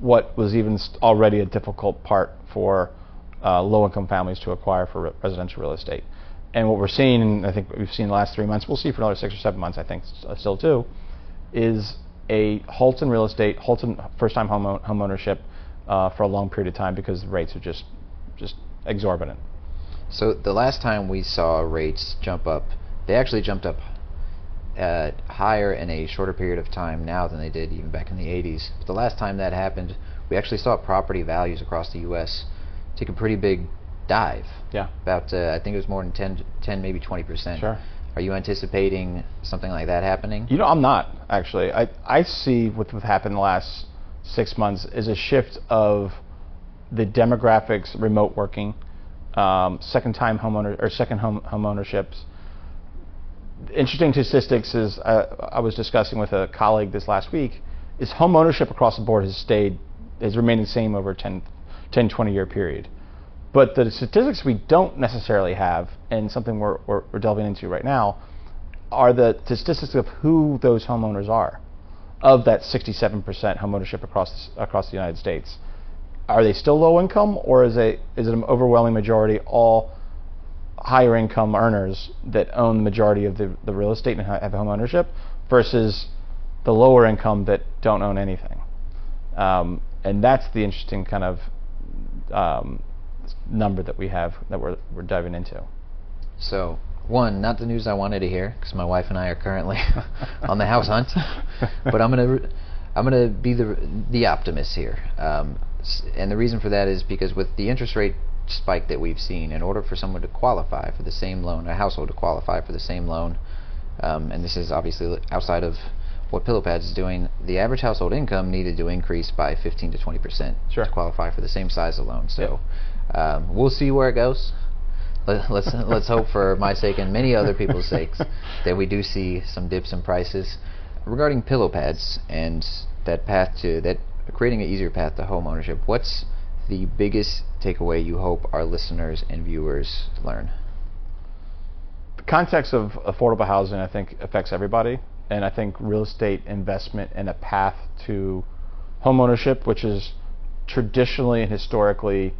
what was even already a difficult part for uh, low-income families to acquire for re- residential real estate. And what we're seeing, and I think we've seen the last three months, we'll see for another six or seven months, I think, still too, is a halt in real estate, halt in first-time home, home ownership, uh, for a long period of time because the rates are just just exorbitant. So the last time we saw rates jump up they actually jumped up uh, higher in a shorter period of time now than they did even back in the 80s. But the last time that happened, we actually saw property values across the U.S. take a pretty big dive. Yeah. About, uh, I think it was more than 10, 10 maybe 20 percent. Sure. Are you anticipating something like that happening? You know, I'm not actually. I I see what what happened the last six months is a shift of the demographics, remote working, um, second time homeowner or second home home ownerships. Interesting statistics is uh, I was discussing with a colleague this last week is home ownership across the board has stayed has remained the same over 10, 10 20 year period. But the statistics we don't necessarily have, and something we're, we're, we're delving into right now, are the statistics of who those homeowners are of that 67% homeownership across across the United States. Are they still low income, or is it is it an overwhelming majority all higher income earners that own the majority of the, the real estate and have home ownership versus the lower income that don't own anything? Um, and that's the interesting kind of um, number that we have that we're we're diving into. So, one, not the news I wanted to hear because my wife and I are currently on the house hunt. but I'm gonna I'm gonna be the the optimist here, um, and the reason for that is because with the interest rate spike that we've seen, in order for someone to qualify for the same loan, a household to qualify for the same loan, um, and this is obviously outside of what PillowPads is doing, the average household income needed to increase by 15 to 20 percent sure. to qualify for the same size of loan. So um, we'll see where it goes. Let, let's let's hope for my sake and many other people's sakes that we do see some dips in prices. Regarding pillow pads and that path to that creating an easier path to home ownership, what's the biggest takeaway you hope our listeners and viewers learn? The context of affordable housing, I think, affects everybody, and I think real estate investment and a path to home ownership, which is traditionally and historically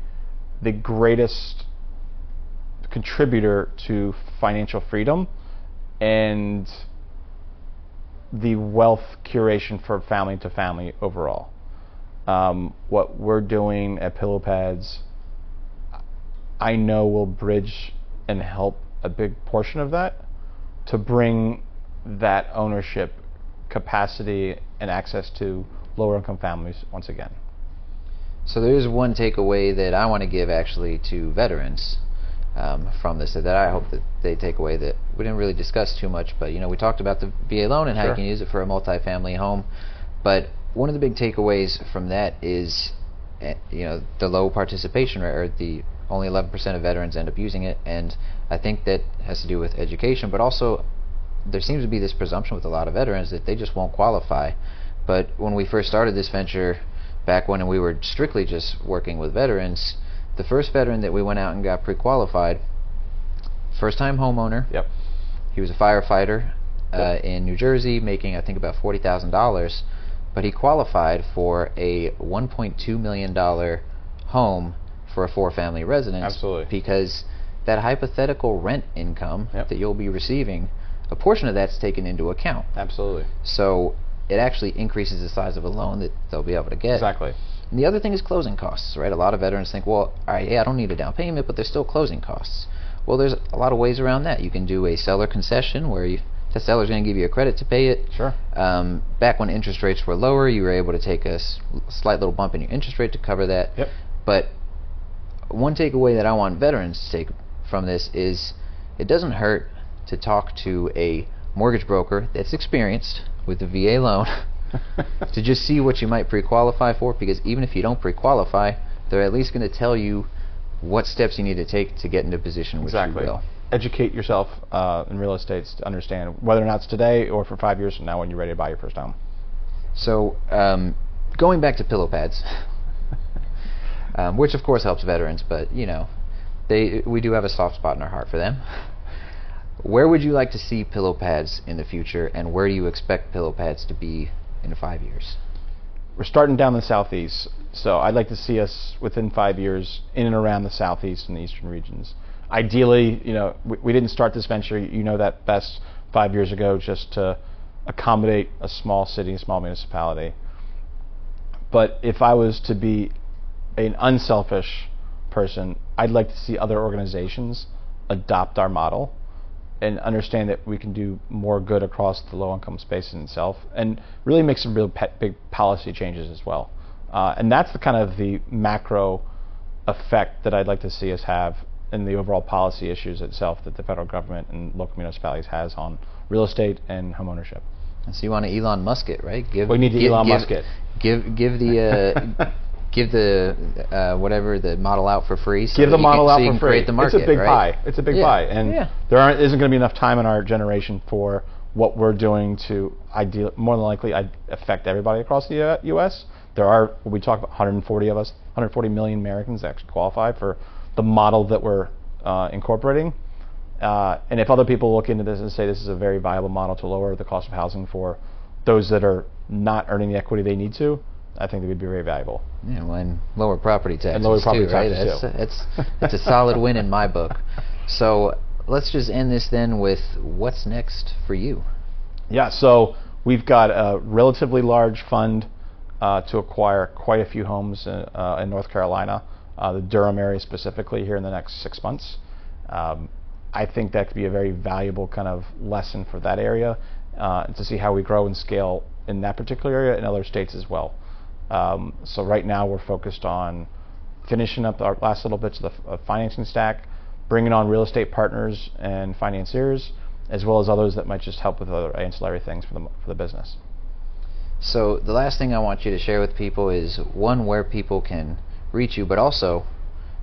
the greatest contributor to financial freedom and the wealth curation for family to family overall. Um, what we're doing at PillowPads, I know will bridge and help a big portion of that to bring that ownership capacity and access to lower income families once again. So there is one takeaway that I want to give actually to veterans um, from this that I hope that they take away that we didn't really discuss too much, but you know we talked about the VA loan and how you can use it for a multifamily home, but one of the big takeaways from that is eh, you know the low participation rate or the only 11% of veterans end up using it. And I think that has to do with education but also there seems to be this presumption with a lot of veterans that they just won't qualify but when we first started this venture back when we were strictly just working with veterans the first veteran that we went out and got pre-qualified first time homeowner Yep. he was a firefighter uh, Yep. in New Jersey, making I think about forty thousand dollars, but he qualified for a one point two million dollar home for a four-family residence. Absolutely. Because that hypothetical rent income Yep. that you'll be receiving, a portion of that's taken into account. Absolutely. So it actually increases the size of a loan that they'll be able to get. Exactly. And the other thing is closing costs, right? A lot of veterans think, well, all right, yeah, I don't need a down payment, but there's still closing costs. Well, there's a lot of ways around that. You can do a seller concession where you, the seller's going to give you a credit to pay it. Sure. Um, back when interest rates were lower, you were able to take a s- slight little bump in your interest rate to cover that. Yep. But one takeaway that I want veterans to take from this is it doesn't hurt to talk to a mortgage broker that's experienced with the VA loan to just see what you might pre-qualify for because even if you don't pre-qualify, they're at least going to tell you what steps you need to take to get into a position which exactly. you will. Educate yourself uh, in real estate to understand whether or not it's today or for five years from now when you're ready to buy your first home. So, um, going back to pillow pads, um, which of course helps veterans, but you know, they we do have a soft spot in our heart for them. Where would you like to see pillow pads in the future, and where do you expect pillow pads to be in five years? We're starting down the southeast, so I'd like to see us within five years in and around the southeast and the eastern regions. Ideally, you know, we, we didn't start this venture, you know that best, five years ago, just to accommodate a small city, a small municipality. But if I was to be an unselfish person, I'd like to see other organizations adopt our model and understand that we can do more good across the low income space in itself and really make some real pe- big policy changes as well. Uh, and that's the kind of the macro effect that I'd like to see us have in the overall policy issues itself that the federal government and local municipalities has on real estate and home ownership. So you want to Elon Musk it, right? Give, we need to give, Elon give, Musk it. Give give the uh, give the uh, whatever the model out for free. So give the model can, out so for free. The market, it's a big right? pie. It's a big yeah. pie, and yeah. there aren't, isn't going to be enough time in our generation for what we're doing to ideal, more than likely affect everybody across the U.S. There are we talk about 140 of us, 140 million Americans that actually qualify for the model that we're uh, incorporating. Uh, and if other people look into this and say this is a very viable model to lower the cost of housing for those that are not earning the equity they need to, I think they would be very valuable. Yeah, well, and lower property taxes and lower property too, taxes right? Too. That's, that's, that's a solid win in my book. So let's just end this then with what's next for you. Yeah, so we've got a relatively large fund uh, to acquire quite a few homes in, uh, in North Carolina, uh, the Durham area specifically, here in the next six months. Um, I think that could be a very valuable kind of lesson for that area uh, to see how we grow and scale in that particular area and other states as well. Um, so right now we're focused on finishing up our last little bits of the f- financing stack, bringing on real estate partners and financiers, as well as others that might just help with other ancillary things for the for the business. So the last thing I want you to share with people is one where people can reach you, but also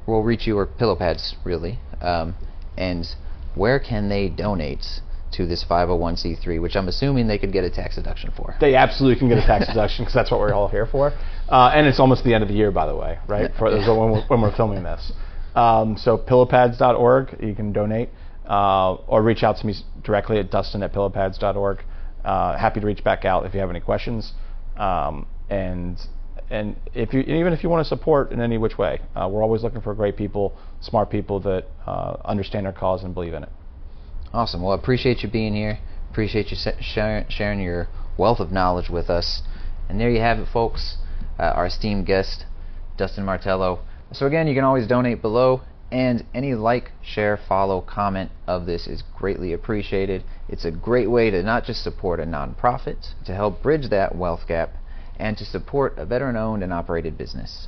will reach you or pillow pads really, um, and where can they donate to this 501c3, which I'm assuming they could get a tax deduction for. They absolutely can get a tax deduction because that's what we're all here for. Uh, and it's almost the end of the year, by the way, right? For, yeah. when, we're, when, we're, filming this. Um, so pillowpads.org, you can donate, uh, or reach out to me directly at dustin at pillowpads.org. Uh, happy to reach back out if you have any questions. Um, and and if you even if you want to support in any which way, uh, we're always looking for great people, smart people that uh, understand our cause and believe in it. Awesome. Well, I appreciate you being here. Appreciate you sharing, your wealth of knowledge with us. And there you have it, folks. Uh, our esteemed guest, Dustin Martelo. So again, you can always donate below, and any like, share, follow, comment of this is greatly appreciated. It's a great way to not just support a nonprofit, to help bridge that wealth gap, and to support a veteran-owned and operated business.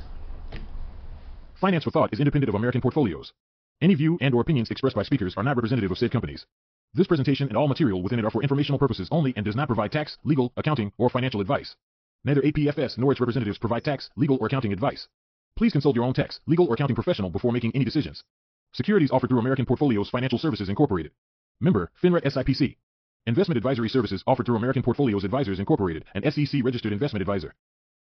Finance for Thought is independent of American portfolios. Any view and or opinions expressed by speakers are not representative of said companies. This presentation and all material within it are for informational purposes only and does not provide tax, legal, accounting, or financial advice. Neither APFS nor its representatives provide tax, legal, or accounting advice. Please consult your own tax, legal, or accounting professional before making any decisions. Securities offered through American Portfolios Financial Services Incorporated. Member, FINRA SIPC. Investment advisory services offered through American Portfolios Advisors Incorporated, an SEC registered investment advisor.